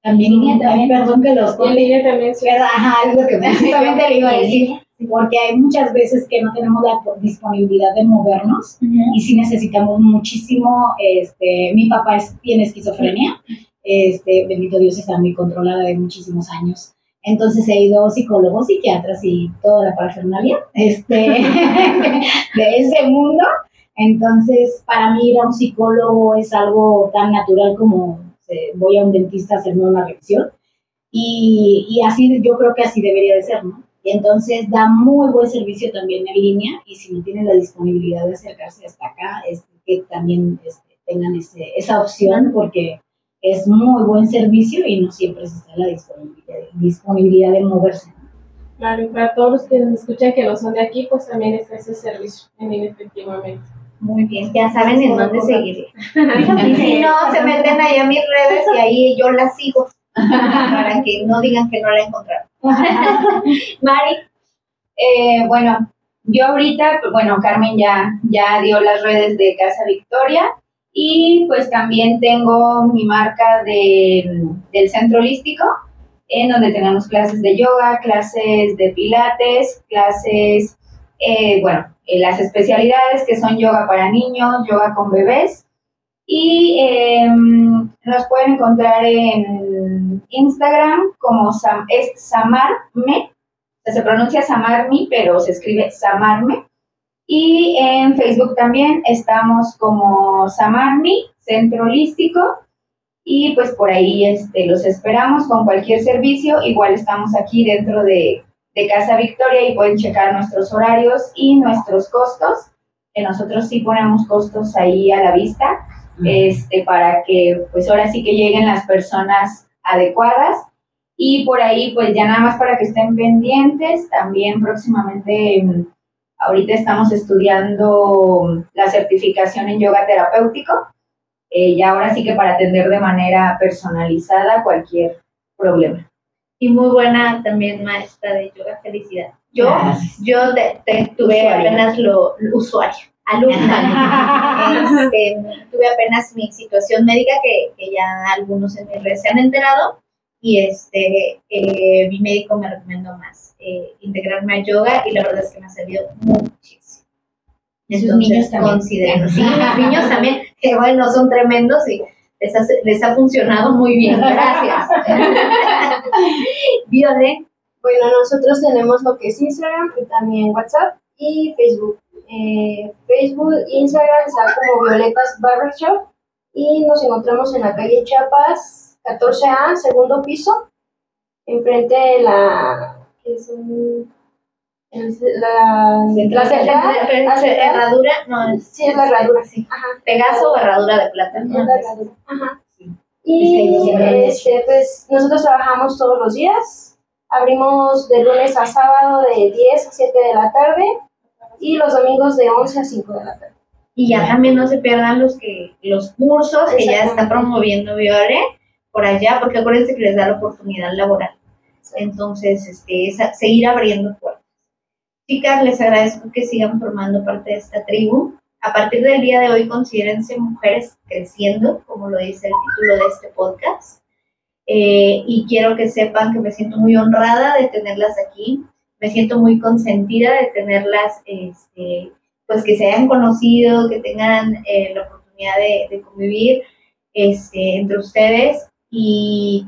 También, también, perdón que los En línea también, sí. Ajá, es lo que precisamente le iba a decir. Porque hay muchas veces que no tenemos la disponibilidad de movernos y sí necesitamos muchísimo. Este, mi papá es, tiene esquizofrenia. Este, bendito Dios, está muy controlada de muchísimos años. Entonces he ido psicólogos, psiquiatras y toda la parafernalia este, de ese mundo. Entonces, para mí ir a un psicólogo es algo tan natural como voy a un dentista a hacerme una revisión. Y, y, así, yo creo que así debería de ser, ¿no? Y entonces da muy buen servicio también en línea y si no tienen la disponibilidad de acercarse hasta acá, es que también este, tengan ese, esa opción porque es muy buen servicio y no siempre se está la disponibilidad, disponibilidad de moverse. Claro, y para todos los que nos escuchan que no son de aquí, pues también está ese servicio en efectivamente. Muy bien, ya saben en dónde seguir. y si no, se meten ahí a mis redes y ahí yo la sigo para que no digan que no la encontraron. Mari, eh, bueno, yo ahorita, bueno, Carmen ya, ya dio las redes de Casa Victoria. Y pues también tengo mi marca de, del centro holístico, en donde tenemos clases de yoga, clases de pilates, clases, eh, bueno, eh, las especialidades que son yoga para niños, yoga con bebés. Y em, nos pueden encontrar en Instagram como Sam, es Samarme, se pronuncia Samarmi, pero se escribe Samarme. Y en Facebook también estamos como Samarmi, Centro Holístico. Y pues por ahí este, los esperamos con cualquier servicio. Igual estamos aquí dentro de, Casa Victoria y pueden checar nuestros horarios y nuestros costos. Que nosotros sí ponemos costos ahí a la vista este, para que pues ahora sí que lleguen las personas adecuadas. Y por ahí pues ya nada más para que estén pendientes, también próximamente Ahorita estamos estudiando la certificación en yoga terapéutico eh, y ahora sí que para atender de manera personalizada cualquier problema. Y muy buena también maestra de yoga, felicidad. Yo, yo te, tuve apenas lo, usuario, alumna. Este, tuve apenas mi situación médica que, que, ya algunos en mi red se han enterado y este eh, mi médico me recomendó más eh, integrarme a yoga y la verdad es que me ha servido muchísimo. Entonces, niños también. Sí, los niños también, que bueno, son tremendos y les ha, les ha funcionado muy bien. Gracias. Viole. Bueno, nosotros tenemos lo que es Instagram y también WhatsApp y Facebook. Eh, Facebook, Instagram está como Violetas Barbershop y nos encontramos en la calle Chiapas 14A, segundo piso, enfrente de la... Que es un, la, la, herradura, no, sí, es la herradura, sí. Ajá. Pegaso o herradura de plata. Es la herradura, ajá. Y este, pues nosotros trabajamos todos los días, abrimos de lunes a sábado de 10 a 7 de la tarde y los domingos de 11 a 5 de la tarde. Y ya también no se pierdan los que los cursos que ya está promoviendo Viore por allá, porque acuérdense que les da la oportunidad laboral. Entonces, este, es seguir abriendo puertas. Chicas, les agradezco que sigan formando parte de esta tribu. A partir del día de hoy, considérense mujeres creciendo, como lo dice el título de este podcast. Eh, y quiero que sepan que me siento muy honrada de tenerlas aquí. Me siento muy consentida de tenerlas, este, pues que se hayan conocido, que tengan eh, la oportunidad de, de convivir este, entre ustedes. Y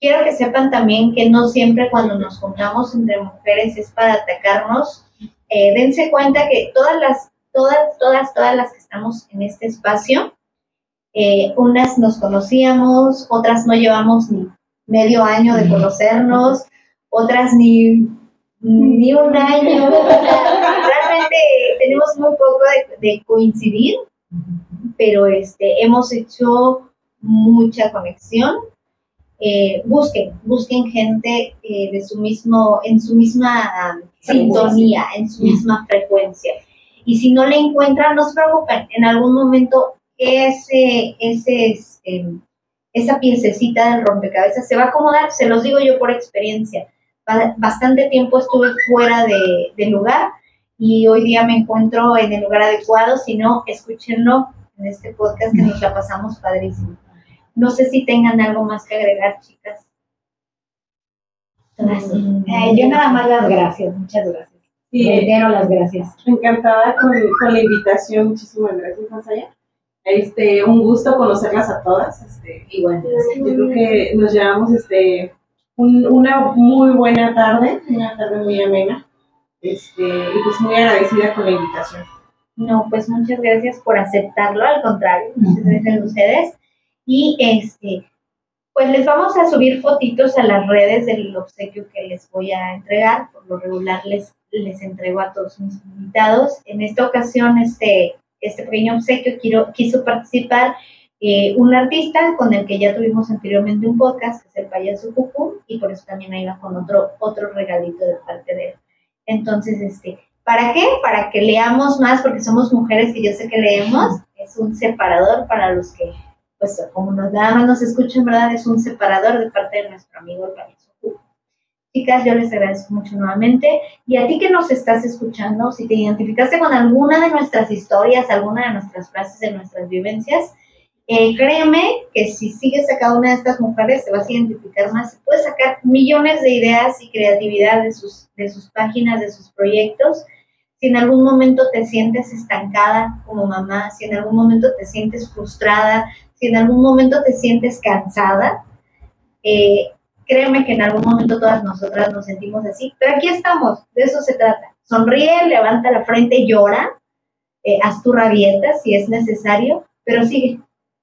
quiero que sepan también que no siempre cuando nos juntamos entre mujeres es para atacarnos. Eh, dense cuenta que todas las, todas, todas, todas las que estamos en este espacio, eh, unas nos conocíamos, otras no llevamos ni medio año de conocernos, otras ni, ni un año. realmente tenemos muy poco de, de coincidir, pero este, hemos hecho mucha conexión eh, busquen, busquen gente eh, de su mismo, en su misma sintonía, en su misma frecuencia. Y si no le encuentran, no se preocupen, en algún momento ese, ese, este, esa piececita del rompecabezas se va a acomodar, se los digo yo por experiencia. Bastante tiempo estuve fuera de, del lugar y hoy día me encuentro en el lugar adecuado, si no, escúchenlo en este podcast que nos la pasamos padrísimo. No sé si tengan algo más que agregar, chicas. Eh, yo nada más las gracias, muchas gracias. Sí, Reitero las gracias. Encantada con, con, la invitación, muchísimas gracias, allá. Este, un gusto conocerlas a todas. Este, Igual. Yo creo que nos llevamos este, un, una muy buena tarde, una tarde muy amena. Este, y pues muy agradecida con la invitación. No, pues muchas gracias por aceptarlo, al contrario, muchas gracias a ustedes. Y este, pues les vamos a subir fotitos a las redes del obsequio que les voy a entregar. Por lo regular les, les entrego a todos mis invitados. En esta ocasión, este, este pequeño obsequio quiero, quiso participar eh, un artista con el que ya tuvimos anteriormente un podcast, que es el payaso Cucú, y por eso también ahí va con otro, otro regalito de parte de él. Entonces, este, ¿para qué? Para que leamos más, porque somos mujeres y yo sé que leemos. Es un separador para los que pues como nos, nada más nos escuchan, ¿verdad? Es un separador de parte de nuestro amigo el payaso Chicas, yo les agradezco mucho nuevamente. Y a ti que nos estás escuchando, si te identificaste con alguna de nuestras historias, alguna de nuestras frases, de nuestras vivencias, eh, créeme que si sigues a cada una de estas mujeres, te vas a identificar más. Puedes sacar millones de ideas y creatividad de sus, de sus páginas, de sus proyectos. Si en algún momento te sientes estancada como mamá, si en algún momento te sientes frustrada, si en algún momento te sientes cansada, eh, créeme que en algún momento todas nosotras nos sentimos así, pero aquí estamos, de eso se trata. Sonríe, levanta la frente, llora, eh, haz tu rabieta si es necesario, pero sigue,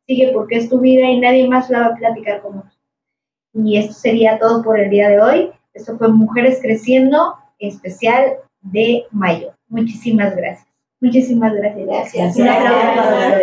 sigue porque es tu vida y nadie más la va a platicar como tú. Y esto sería todo por el día de hoy. Esto fue Mujeres Creciendo, especial de mayo. Muchísimas gracias. Muchísimas gracias. Gracias. Un aplauso